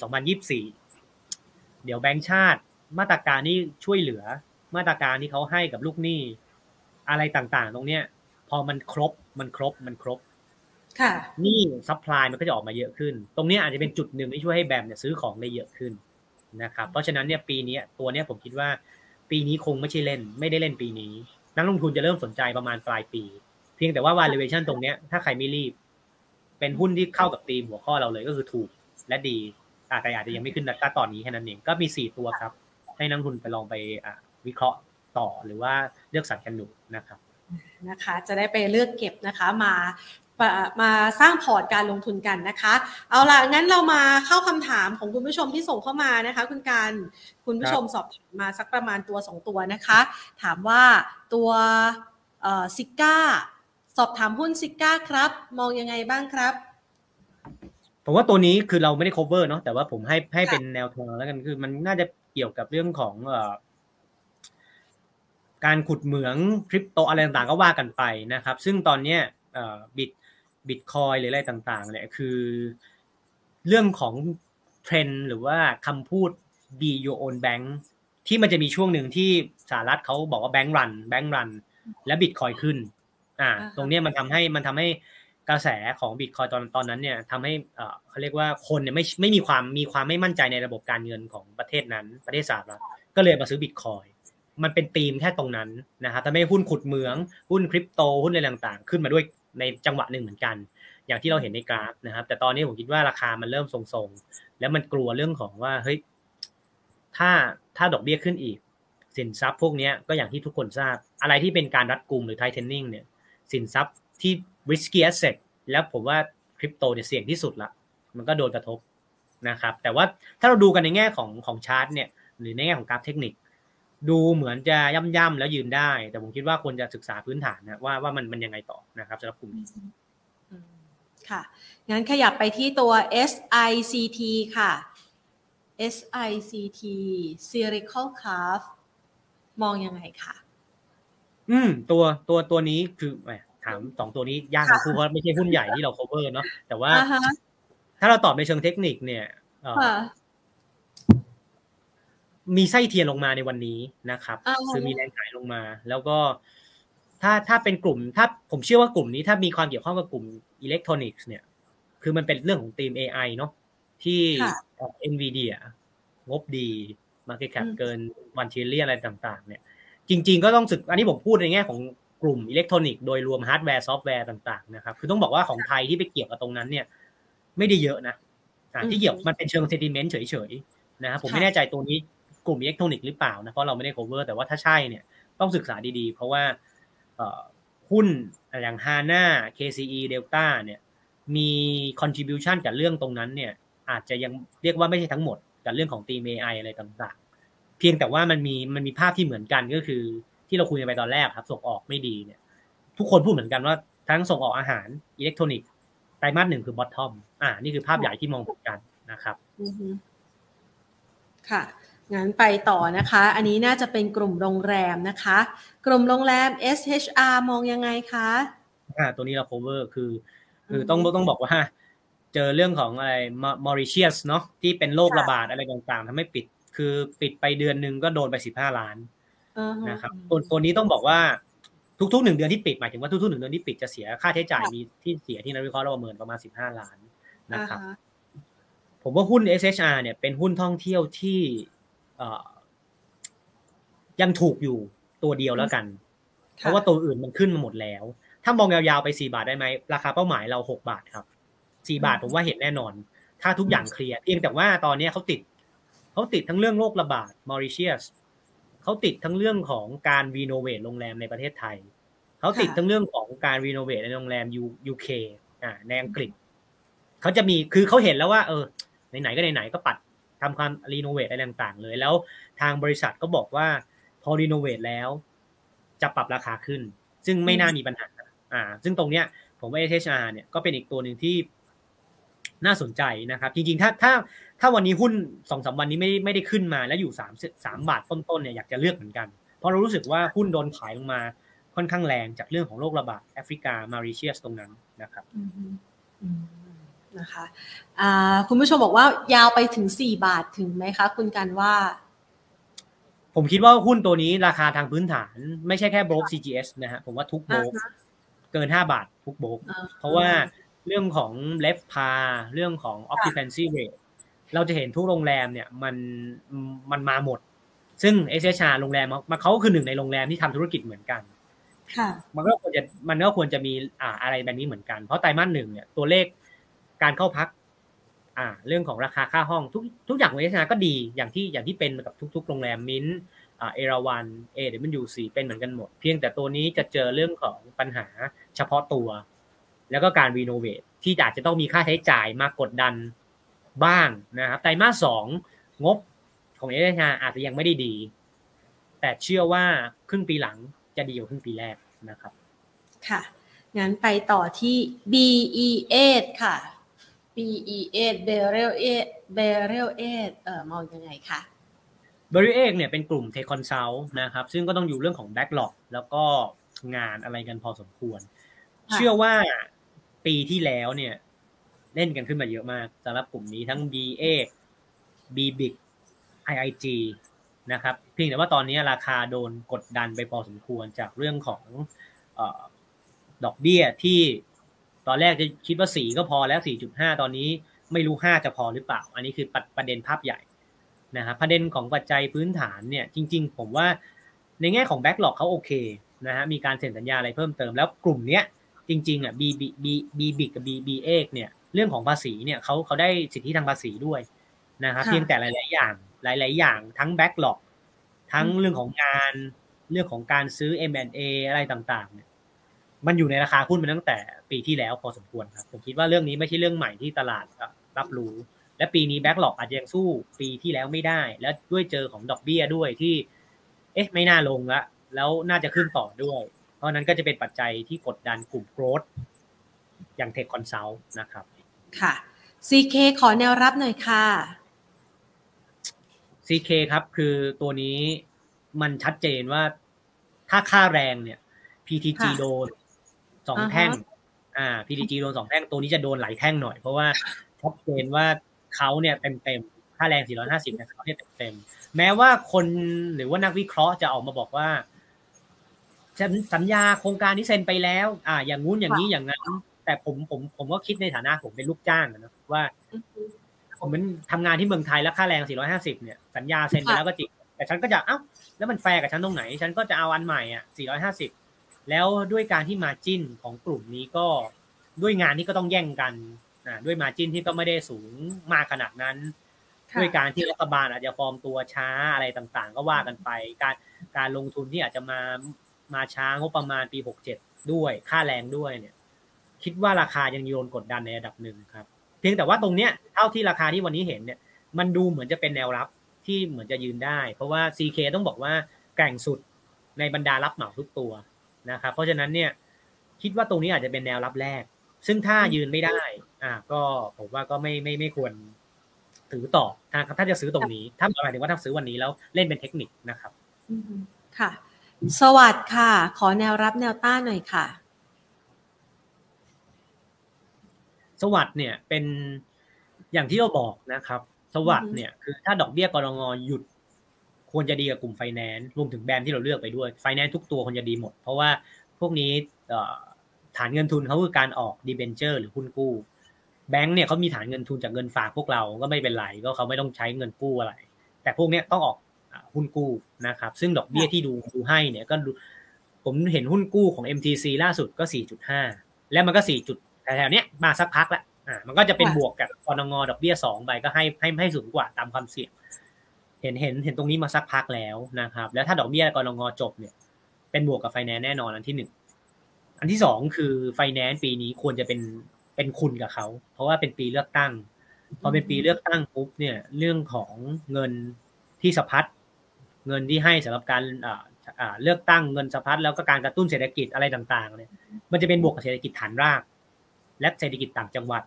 2024 เดี๋ยวแบงก์ชาติ มาตรการที่ช่วยเหลือ มาตรการที่เขาให้กับลูกหนี้ อะไรต่างๆ ตรงเนี้ย พอมันครบมันครบมันครบ ค่ะนี่ซัพพลายมันก็จะออกมาเยอะขึ้น ตรงนี้อาจจะเป็นจุดหนึ่งที่ช่วยให้ BAM เนี่ยซื้อของได้เยอะขึ้นนะครับ เพราะฉะนั้นเนี่ยปีนี้ตัวเนี้ยผมคิดว่า ปีนี้คงไม่ใช่เล่น ไม่ได้เล่นปีนี้ นักลงทุนจะเริ่มสนใจประมาณปลายปี เพียงแต่ว่า valuation ตรงเนี้ยถ้าใครไม่รีบ เป็นหุ้นที่เข้ากับธีมหัวข้อเราเลยก็คือถูกและดีแต่อาจจะยังไม่ขึ้นณตอนนี้แค่นั้นเองก็มีสี่ตัวครับ ให้นักลงทุนไปลองไปวิเคราะห์ต่อหรือว่าเลือกสรรกันดูนะครับนะคะจะได้ไปเลือกเก็บนะคะมา มาสร้างพอร์ตการลงทุนกันนะคะ เอาล่ะงั้นเรามาเข้าคำถามของคุณผู้ชมที่ส่งเข้ามานะคะ คุณการคุณผู้ชมสอบถามมาสักประมาณตัวสองตัวนะคะ ถามว่าตัวซิก้าสอบถามหุ้นซิก้าครับ มองยังไงบ้างครับผมว่าตัวนี้คือเราไม่ได้ cover เนาะแต่ว่าผมให้ให้เป็นแนวทางแล้วกันคือมันน่าจะเกี่ยวกับเรื่องของเอ่อการขุดเหมืองคริปโตอะไรต่างๆก็ว่ากันไปนะครับ ซึ่งตอนเนี้ยเอ่อบิต บิตคอยหรืออะไรต่างๆเนี่ยคือ เรื่องของเทรนหรือว่าคำพูด be your own bank ที่มันจะมีช่วงหนึ่งที่สหรัฐเขาบอกว่าแบงก์รันแบงก์รัน และบิตคอยขึ้น อ่า ตรงนี้มันทำให้มันทำให้กระแสของบิตคอยตอนตอนนั้นเนี่ยทำให้เอ่อเขาเรียกว่าคนเนี่ยไม่ไม่มีความมีความไม่มั่นใจในระบบการเงินของประเทศนั้น ประเทศสหรัฐก็เลยมาซื้อบิตคอยมันเป็นธีมแค่ตรงนั้นนะครับทำให้หุ้นขุดเหมืองหุ้นคริปโตหุ้นอะไรต่างๆ ขึ้นมาด้วย ในจังหวะหนึ่งเหมือนกัน อย่างที่เราเห็นในกราฟนะครับ แต่ตอนนี้ผมคิดว่าราคามันเริ่มทรงๆ แล้วมันกลัวเรื่องของว่าเฮ้ยถ้าถ้าดอกเบี้ยขึ้นอีก สินทรัพย์พวกนี้ก็อย่างที่ทุกคนทราบ อะไรที่เป็นการรัดกลุ่มหรือไทเทนนิ่งเนี่ยสินทรัพย์ที่ risky asset แล้วผมว่าคริปโตเนี่ยเสี่ยงที่สุดละมันก็โดนกระทบนะครับแต่ว่าถ้าเราดูกันในแง่ของของชาร์ตเนี่ยหรือในแง่ของกราฟเทคนิค ดูเหมือนจะย่ำๆแล้วยืนได้ แต่ผมคิดว่าควรจะศึกษาพื้นฐานนะว่าว่ามันมันยังไงต่อนะครับสำหรับกลุ่มนี้ค่ะ งั้นขยับไปที่ตัว SICT ค่ะ SICT Spherical Curve มองยังไงคะอืม ตัวตัวตัวนี้คือแหมถามสองตัวนี้ยากนะคู่เพราะไม่ใช่หุ้นใหญ่ที่เรา cover เนาะแต่ว่า ถ้าเราตอบในเชิงเทคนิคเนี่ย มีไส้เทียนลงมาในวันนี้นะครับ คือมีแรงขายลงมา แล้วก็ถ้าถ้าเป็นกลุ่ม ถ้าผมเชื่อว่ากลุ่มนี้ถ้ามีความเกี่ยวข้องกับกลุ่มอิเล็กทรอนิกส์เนี่ย คือมันเป็นเรื่องของทีม AI เนาะที่ NVIDIA งบดี Market Cap เกิน one trillion อะไรต่าง ๆ เนี่ย จริง ๆ ก็ต้องศึกอันนี้ผมพูดในแง่ของกลุ่มอิเล็กทรอนิกส์โดยรวมฮาร์ดแวร์ซอฟต์แวร์ต่างๆนะครับ คือต้องบอกว่าของไทยที่ไปเกี่ยวกับตรงนั้นเนี่ย ไม่ได้เยอะนะที่เกี่ยวมันเป็นเชิง sentiment เฉยๆนะครับผมไม่แน่ใจตรงนี้ กลุ่มอิเล็กทรอนิกส์หรือเปล่านะ เพราะเราไม่ได้ cover แต่ว่าถ้าใช่เนี่ยต้องศึกษาดีๆ เพราะว่าหุ้นอย่างฮาน่า KCE Delta เนี่ยมี contribution กับเรื่องตรงนั้นเนี่ยอาจจะยังเรียกว่าไม่ใช่ทั้งหมดกับเรื่องของตีม AI อะไรต่างๆ เพียงแต่ว่ามันมีมันมีภาพที่เหมือนกันก็คือที่เราคุยกันไปตอนแรกครับส่งออกไม่ดีเนี่ยทุกคนพูดเหมือนกันว่าทั้งส่งออกอาหารอิเล็กทรอนิกส์ไตรมาสหนึ่งคือบอททอมอ่านี่คือภาพใหญ่ที่มองเหมือนกันนะครับค่ะ งั้นไปต่อนะคะ อันนี้น่าจะเป็นกลุ่มโรงแรมนะคะ กลุ่มโรงแรม SHR มองยังไงคะอ่าตัวนี้เรา cover คือ คือต้องต้องบอกว่า เจอเรื่องของอะไรมอริเชียสเนาะที่เป็นโรคระบาดอะไรต่างๆทำให้ปิด คือปิดไปเดือนหนึ่งก็โดนไปสิบห้าล้านนะครับตัวตัวนี้ต้องบอกว่าทุกๆหนึ่งเดือนที่ปิดหมายถึงว่าทุกๆหนึ่งเดือนที่ปิดจะเสียค่าใช้จ่ายมีที่เสียที่นักวิเคราะห์เราประเมินประมาณสิบห้าล้านนะครับผมว่าหุ้น SHR เนี่ยเป็นหุ้นท่องเที่ยวที่ ยังถูกอยู่ตัวเดียวแล้วกัน เพราะว่าตัวอื่นมันขึ้นมาหมดแล้ว ถ้ามองยาวๆไปสี่บาทได้ไหม ราคาเป้าหมายเราหกบาทครับสี่บาทผมว่าเห็นแน่นอน ถ้าทุกอย่างเคลียร์เพียงแต่ว่าตอนนี้เขาติดเขาติดทั้งเรื่องโรคระบาดมอริเชียสเขาติดทั้งเรื่องของการรีโนเวทโรงแรมในประเทศไทยเขาติดทั้งเรื่องของการรีโนเวทในโรงแรม U UK อ่าในอังกฤษเขาจะมีคือเขาเห็นแล้วว่า เออไหนๆก็ไหนๆก็ปัด ทำความรีโนเวทอะไรต่างๆ เลย แล้วทางบริษัทก็บอกว่า พอรีโนเวทแล้ว จะปรับราคาขึ้น ซึ่งไม่น่ามีปัญหาอ่า ซึ่งตรงเนี้ย ผมว่า SHR เนี่ยก็เป็นอีกตัวหนึ่งที่น่าสนใจนะครับ จริงๆ ถ้าถ้าถ้าวันนี้หุ้นสองสาวันนี้ไม่ไม่ได้ขึ้นมาแล้วอยู่สามสามบาทต้นๆเนี่ยอยากจะเลือกเหมือนกัน เพราะเรารู้สึกว่าหุ้นโดนขายลงมาค่อนข้างแรงจากเรื่องของโรคระบาดแอฟริกามาริเชียสตรงนั้นนะครับ นะคะคุณผู้ชมบอกว่ายาวไปถึงสี่บาทถึงไหมคะ คุณกันว่า ผมคิดว่าหุ้นตัวนี้ราคาทางพื้นฐาน ไม่ใช่แค่โบรก CGS นะฮะผมว่าทุกโบรกเกินห้าบาททุกโบรกเพราะว่าเรื่องของเลฟพาเรื่องของ occupancy rate เราจะเห็นทุกโรงแรมเนี่ยมันมันมาหมด ซึ่งเอเชาโรงแรมมาเขาคือหนึ่งในโรงแรมที่ทำธุรกิจเหมือนกันค่ะมันก็ควรจะมันก็ควรจะมีอ่าอะไรแบบนี้เหมือนกัน เพราะไตรมาสหนึ่งเนี่ยตัวเลข การเข้าพัก อ่า เรื่องของราคาค่าห้องทุกทุกอย่างของเอชนาก็ดีอย่างที่อย่างที่เป็นกับทุก ๆ โรงแรมมิ้นเอราวันเอเดมันยูสีเป็นเหมือนกันหมด เพียงแต่ตัวนี้จะเจอเรื่องของปัญหาเฉพาะตัว แล้วก็การรีโนเวทที่อาจจะต้องมีค่าใช้จ่ายมากดดันบ้างนะครับไตรมาสสองงบของเอชนาอาจจะยังไม่ได้ดี แต่เชื่อว่าครึ่งปีหลังจะดีกว่าครึ่งปีแรกนะครับ ค่ะงั้นไปต่อที่ BE8 ค่ะ BE8 b e r e l 8 b e r e l 8เอ่อมองยังไงคะ Beryl 8เนี่ยเป็นกลุ่ม tech consult นะครับซึ่งก็ต้องอยู่เรื่องของ backlog แล้วก็งานอะไรกันพอสมควร เชื่อว่าปีที่แล้วเนี่ย เล่นกันขึ้นมาเยอะมากสำหรับกลุ่มนี้ทั้ง BA b b i g IIG นะครับเพียงแต่ว่าตอนนี้ราคาโดนกดดันไปพอสมควรจากเรื่องของดอกเบี้ยที่ ตอนแรกจะคิดว่าสี่ก็พอแล้วสี่จุดห้าตอนนี้ไม่รู้ห้าจะพอหรือเปล่า อันนี้คือประเด็นภาพใหญ่นะครับประเด็นของปัจจัยพื้นฐานเนี่ยจริง ๆ ผมว่าในแง่ของแบ็กหลอกเขาโอเคนะฮะมีการเซ็นสัญญาอะไรเพิ่มเติมแล้วกลุ่มเนี้ยจริงๆอะ B B B B B กับ B B เอกเนี่ยเรื่องของภาษีเนี่ยเขาเขาได้สิทธิทางภาษีด้วยนะครับเพียงแต่หลาย ๆ อย่างหลาย ๆ อย่างทั้งแบ็กหลอกทั้งเรื่องของงานเรื่องของการซื้อ M&A อะไรต่างๆเนี่ย มันอยู่ในราคาหุ้นมาตั้งแต่ปีที่แล้วพอสมควรครับผมคิดว่าเรื่องนี้ไม่ใช่เรื่องใหม่ที่ตลาดรับรู้ และปีนี้แบ็กหลอกอาจจะยังสู้ปีที่แล้วไม่ได้ แล้วด้วยเจอของดอกเบี้ยด้วยที่ เอ๊ะไม่น่าลงละแล้วน่าจะขึ้นต่อด้วย เพราะนั้นก็จะเป็นปัจจัยที่กดดันกลุ่มโกรดอย่าง tech consult นะครับ ค่ะ CK ขอแนวรับหน่อยค่ะ CK ครับคือตัวนี้มันชัดเจนว่าถ้าค่าแรงเนี่ย PTG โดน สองแท่ง อ่า PTG โดนสองแท่งตัวนี้จะโดนหลายแท่งหน่อย เพราะว่าชัดเจนว่าเขาเนี่ยเต็มเต็มค่าแรง 450เนี่ยเขาเนี่ยเต็มเต็มแม้ว่าคนหรือว่านักวิเคราะห์จะออกมาบอกว่าสัญญาโครงการนี้เซ็นไปแล้ว อ่า อย่างงู้นอย่างนี้อย่างนั้น แต่ผมผมผมก็คิดในฐานะผมเป็นลูกจ้างนะว่า ผมเป็นทำงานที่เมืองไทยแล้วค่าแรง 450 เนี่ย สัญญาเซ็นไปแล้วก็จริงแต่ฉันก็จะเอ้าแล้วมันแฟร์กับฉันตรงไหน ฉันก็จะเอาอันใหม่อะ 450 แล้วด้วยการที่ margin ของกลุ่มนี้ก็ด้วยงานที่ก็ต้องแย่งกันนะด้วย margin ที่ก็ไม่ได้สูงมากขนาดนั้น ด้วยการที่รัฐบาลอาจจะฟอร์มตัวช้าอะไรต่างๆ ก็ว่ากันไป การการลงทุนที่อาจจะมามาช้างบประมาณปีหกเจ็ดด้วยค่าแรงด้วยเนี่ย คิดว่าราคายังโยนกดดันในระดับหนึ่งครับ เพียงแต่ว่าตรงเนี้ยเท่าที่ราคาที่วันนี้เห็นเนี่ย มันดูเหมือนจะเป็นแนวรับที่เหมือนจะยืนได้ เพราะว่า CK ต้องบอกว่าแกร่งสุดในบรรดารับเหมาทุกตัว นะครับ เพราะฉะนั้นเนี่ยคิดว่าตรงนี้อาจจะเป็นแนวรับแรก ซึ่งถ้ายืนไม่ได้ อ่า ก็ผมว่าก็ไม่ไม่ไม่ควรถือต่อถ้าถ้าจะซื้อตรงนี้ ถ้าหมายถึงว่าถ้าซื้อวันนี้แล้วเล่นเป็นเทคนิคนะครับค่ะ SAWAD ค่ะ ขอแนวรับแนวต้านหน่อยค่ะ SAWAD เนี่ยเป็นอย่างที่เราบอกนะครับ SAWAD เนี่ยคือถ้าดอกเบี้ยกนงหยุด ควรจะดีกับกลุ่มไฟแนนซ์รวมถึง BAM ที่เราเลือกไปด้วยไฟแนนซ์ทุกตัวควรจะดีหมด เพราะว่าพวกนี้ฐานเงินทุนเขาคือการออก debenture หรือหุ้นกู้แบงก์เนี่ยเขามีฐานเงินทุนจากเงินฝากพวกเราก็ไม่เป็นไรก็เขาไม่ต้องใช้เงินกู้อะไร แต่พวกนี้ต้องออกหุ้นกู้นะครับ ซึ่งดอกเบี้ยที่ดูดูให้เนี่ยก็ผมเห็นหุ้นกู้ของ MTC ล่าสุดก็ 4.5 แล้วมันก็ 4 จุดแถวๆนี้มาสักพักแล้วอ่ามันก็จะเป็นบวกกับกรงดอกเบี้ย2ไปก็ให้ให้ให้สูงกว่าตามความเสี่ยง เห็นเห็นเห็นตรงนี้มาสักพักแล้วนะครับ แล้วถ้าดอกเบี้ยกรงงจบเนี่ยเป็นบวกกับไฟแนนซ์แน่นอนอันที่หนึ่งอันที่สองคือไฟแนนซ์ปีนี้ควรจะเป็นเป็นคุณกับเขา เพราะว่าเป็นปีเลือกตั้ง พอเป็นปีเลือกตั้งปุ๊บเนี่ยเรื่องของเงินที่สะพัดเงินที่ให้สำหรับการเลือกตั้งเงินสะพัดแล้วก็การกระตุ้นเศรษฐกิจอะไรต่างๆเนี่ยมันจะเป็นบวกกับเศรษฐกิจฐานราก และเศรษฐกิจต่างจังหวัด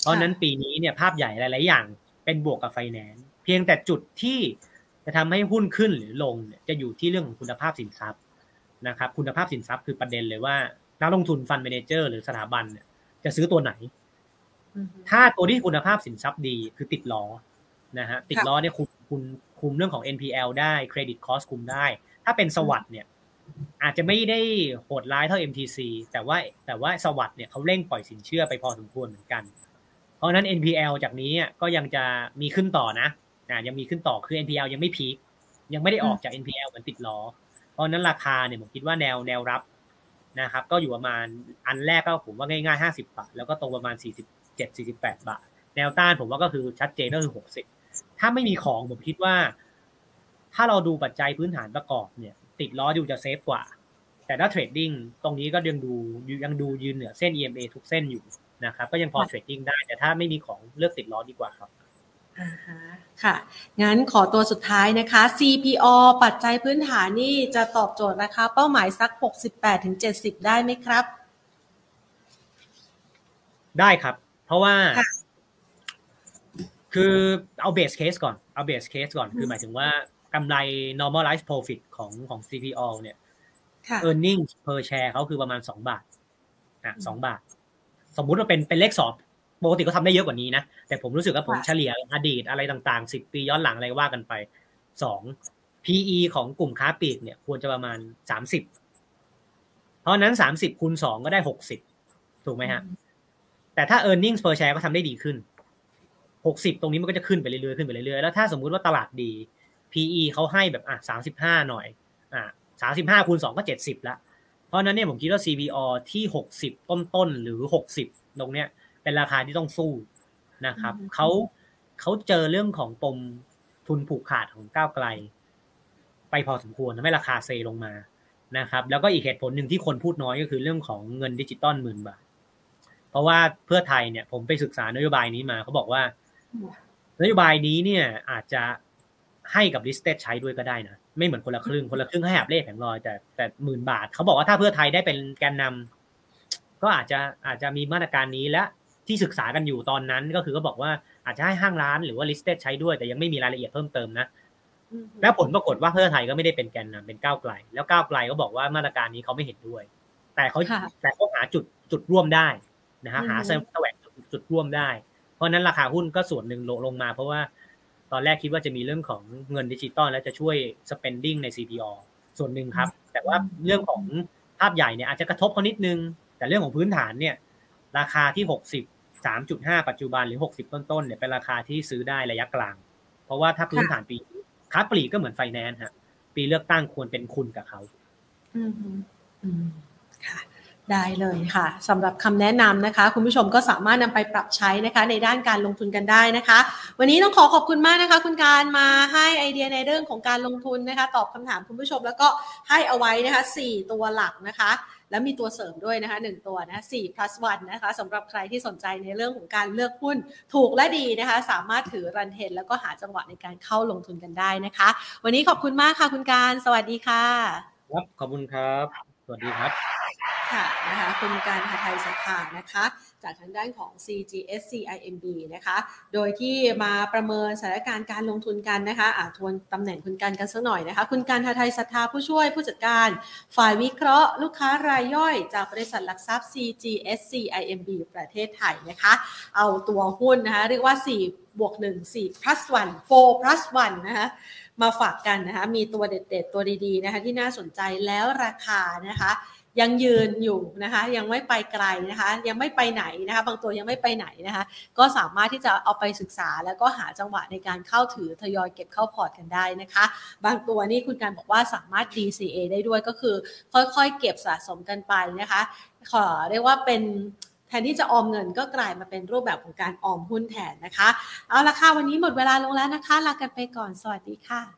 เพราะนั้นปีนี้เนี่ยภาพใหญ่หลาย ๆ อย่างเป็นบวกกับไฟแนนซ์ เพียงแต่จุดที่จะทำให้หุ้นขึ้นหรือลงเนี่ยจะอยู่ที่เรื่องของคุณภาพสินทรัพย์นะครับ คุณภาพสินทรัพย์คือประเด็นเลยว่านักลงทุน fund manager หรือสถาบันเนี่ยจะซื้อตัวไหน ถ้าตัวที่คุณภาพสินทรัพย์ดีคือติดล้อนะฮะติดล้อเนี่ยคุมคุมคุมเรื่องของ NPL ได้ credit cost คุมได้ ถ้าเป็นสวัสดิ์เนี่ย อาจจะไม่ได้โหดร้ายเท่า MTC แต่ว่าแต่ว่าสวัสดิ์เนี่ยเขาเร่งปล่อยสินเชื่อไปพอสมควรเหมือนกัน เพราะนั้น NPL จากนี้ก็ยังจะมีขึ้นต่อนะ นะยังมีขึ้นต่อคือ NPL ยังไม่ peakยังไม่ได้ออกจาก NPL เหมือนติดล้อ เพราะนั้นราคาเนี่ยผมคิดว่าแนวแนวรับนะครับ ก็อยู่ประมาณอันแรกก็ผมว่าง่ายๆห้าสิบาท แล้วก็ตรงประมาณสี่สิบเจ็ดสี่สิบแปดบาท แนวต้านผมว่าก็คือชัดเจนก็คือหกสิบถ้าไม่มีของผมคิดว่า ถ้าเราดูปัจจัยพื้นฐานประกอบเนี่ย ติดล้ออยู่จะ safe กว่า แต่ถ้า trading ตรงนี้ก็ยังดูยังดูยืนเหนือเส้น EMA ทุกเส้นอยู่นะครับ ก็ยังพอ trading ได้ แต่ถ้าไม่มีของเลือกติดล้อดีกว่าครับ อ่าฮะค่ะ งั้นขอตัวสุดท้ายนะคะ CPO ปัจจัยพื้นฐานนี่จะตอบโจทย์ราคาเป้าหมายสัก 68-70 ได้ไหมครับ ได้ครับ เพราะว่า คือเอาเบสเคสก่อน เอาเบสเคสก่อน คือหมายถึงว่ากำไร normalized profit ของของ CPO เนี่ย earning per share เขาคือประมาณสองบาท อะสองบาท สมมุติว่าเป็นเป็นเลขสอง ปกติก็ทำได้เยอะกว่านี้นะ แต่ผมรู้สึกว่าผมเฉลี่ยอดีตอะไรต่างๆสิบปีย้อนหลังอะไรว่ากันไปสอง PE ของกลุ่มค้าปลีกเนี่ยควรจะประมาณสามสิบเพราะนั้นสามสิบคูณสองก็ได้หกสิบถูกไหมฮะ แต่ถ้า e a r n i n g per share ก็ทำได้ดีขึ้นหกสิบตรงนี้มันก็จะขึ้นไปเรื่อยๆขึ้นไปเรื่อยๆแล้วถ้าสมมุติว่าตลาดดี PE เขาให้แบบอะสามสิบห้าหน่อยอะสามสิบห้าคูณสองก็เจ็ดสิบละเพราะนั้นเนี่ยผมคิดว่า CBO ที่หกสิบต้นๆหรือหกสิบตรงเนี้ย เป็นราคาที่ต้องสู้นะครับเขาเขาเจอเรื่องของปมทุนผูกขาดของก้าวไกล ไปพอสมควรทำให้ราคาเซลงมานะครับ แล้วก็อีกเหตุผลหนึ่งที่คนพูดน้อยก็คือเรื่องของเงินดิจิตอลหมื่นบาทเพราะว่าเพื่อไทยเนี่ย ผมไปศึกษานโยบายนี้มาเขาบอกว่านโยบายนี้เนี่ยอาจจะให้กับลิสเต็ใช้ด้วยก็ได้นะไม่เหมือนคนละครึ่งคนละครึ่งให้แอบเล่แผงลอย แต่แต่หมื่นบาทเขาบอกว่าถ้าเพื่อไทยได้เป็นแกนนำก็อาจจะอาจจะมีมาตรการนี้และ ที่ศึกษากันอยู่ตอนนั้นก็คือก็บอกว่าอาจจะให้ห้างร้านหรือว่า listed ใช้ด้วยแต่ยังไม่มีรายละเอียดเพิ่มเติมนะแล้วผลปรากฏว่าเพื่อไทยก็ไม่ได้เป็นแกนนำเป็นก้าวไกล แล้วก้าวไกลก็บอกว่ามาตรการนี้เขาไม่เห็นด้วย แต่เขาแต่เขาหาจุดจุดร่วมได้นะฮะหาแสวงจุดร่วมได้ เพราะนั้นราคาหุ้นก็ส่วนหนึ่งลงลงมา เพราะว่าตอนแรกคิดว่าจะมีเรื่องของเงินดิจิตอลแล้วจะช่วย spending ใน CPO ส่วนหนึ่งครับ แต่ว่าเรื่องของภาพใหญ่เนี่ยอาจจะกระทบเขานิดนึง แต่เรื่องของพื้นฐานเนี่ย ราคาที่หกสิบ 3.5 ปัจจุบันหรือ 60 ต้นๆเนี่ยเป็นราคาที่ซื้อได้ระยะกลาง เพราะว่าถ้าพื้นฐานปีค้าปลีกก็เหมือนไฟแนนซ์ฮะ ปีเลือกตั้งควรเป็นคุณกับเขาอืมอืมค่ะได้เลยค่ะสำหรับคำแนะนำนะคะ คุณผู้ชมก็สามารถนำไปปรับใช้นะคะ ในด้านการลงทุนกันได้นะคะ วันนี้ต้องขอขอบคุณมากนะคะ คุณการมาให้ไอเดียในเรื่องของการลงทุนนะคะ ตอบคำถามคุณผู้ชมแล้วก็ให้เอาไว้นะคะสี่ตัวหลักนะคะ แล้วมีตัวเสริมด้วยนะคะหนึ่งตัวนะสี่ plus o นะคะสำหรับใครที่สนใจในเรื่องของการเลือกหุ้นถูกและดีนะคะ สามารถถือรันเทนแล้วก็หาจังหวะในการเข้าลงทุนกันได้นะคะ วันนี้ขอบคุณมากค่ะคุณการ สวัสดีค่ะ ครับ ขอบคุณครับ สวัสดีครับ ค่ะนะคะคุณการหาไทยสภานะคะ จากทางด้านของ CGS CIMB นะคะ โดยที่มาประเมินสถานการณ์การลงทุนกันนะคะอาทวนตำแหน่งคุณการกันสักหน่อยนะคะ คุณการหาไทยสภาผู้ช่วยผู้จัดการ ฝ่ายวิเคราะห์ลูกค้ารายย่อย จากบริษัทหลักทรัพย์ CGS CIMB ประเทศไทยนะคะ เอาตัวหุ้นนะคะ เรียกว่า 4 บวก 1 4 plus 1 4 plus 1 นะคะ มาฝากกันนะคะ มีตัวเด็ดๆ ตัวดีๆนะคะที่น่าสนใจแล้วราคานะคะยังยืนอยู่นะคะยังไม่ไปไกลนะคะ ยังไม่ไปไหนนะคะ บางตัวยังไม่ไปไหนนะคะ ก็สามารถที่จะเอาไปศึกษา แล้วก็หาจังหวะในการเข้าถือทยอยเก็บเข้าพอร์ตกันได้นะคะ บางตัวนี่คุณการบอกว่าสามารถ DCA ได้ด้วยก็คือ ค่อยๆ เก็บสะสมกันไปนะคะ ขอเรียกว่าเป็น แทนที่จะออมเงินก็กลายมาเป็นรูปแบบของการออมหุ้นแทนนะคะ เอาละค่ะวันนี้หมดเวลาลงแล้วนะคะ ลากันไปก่อน สวัสดีค่ะ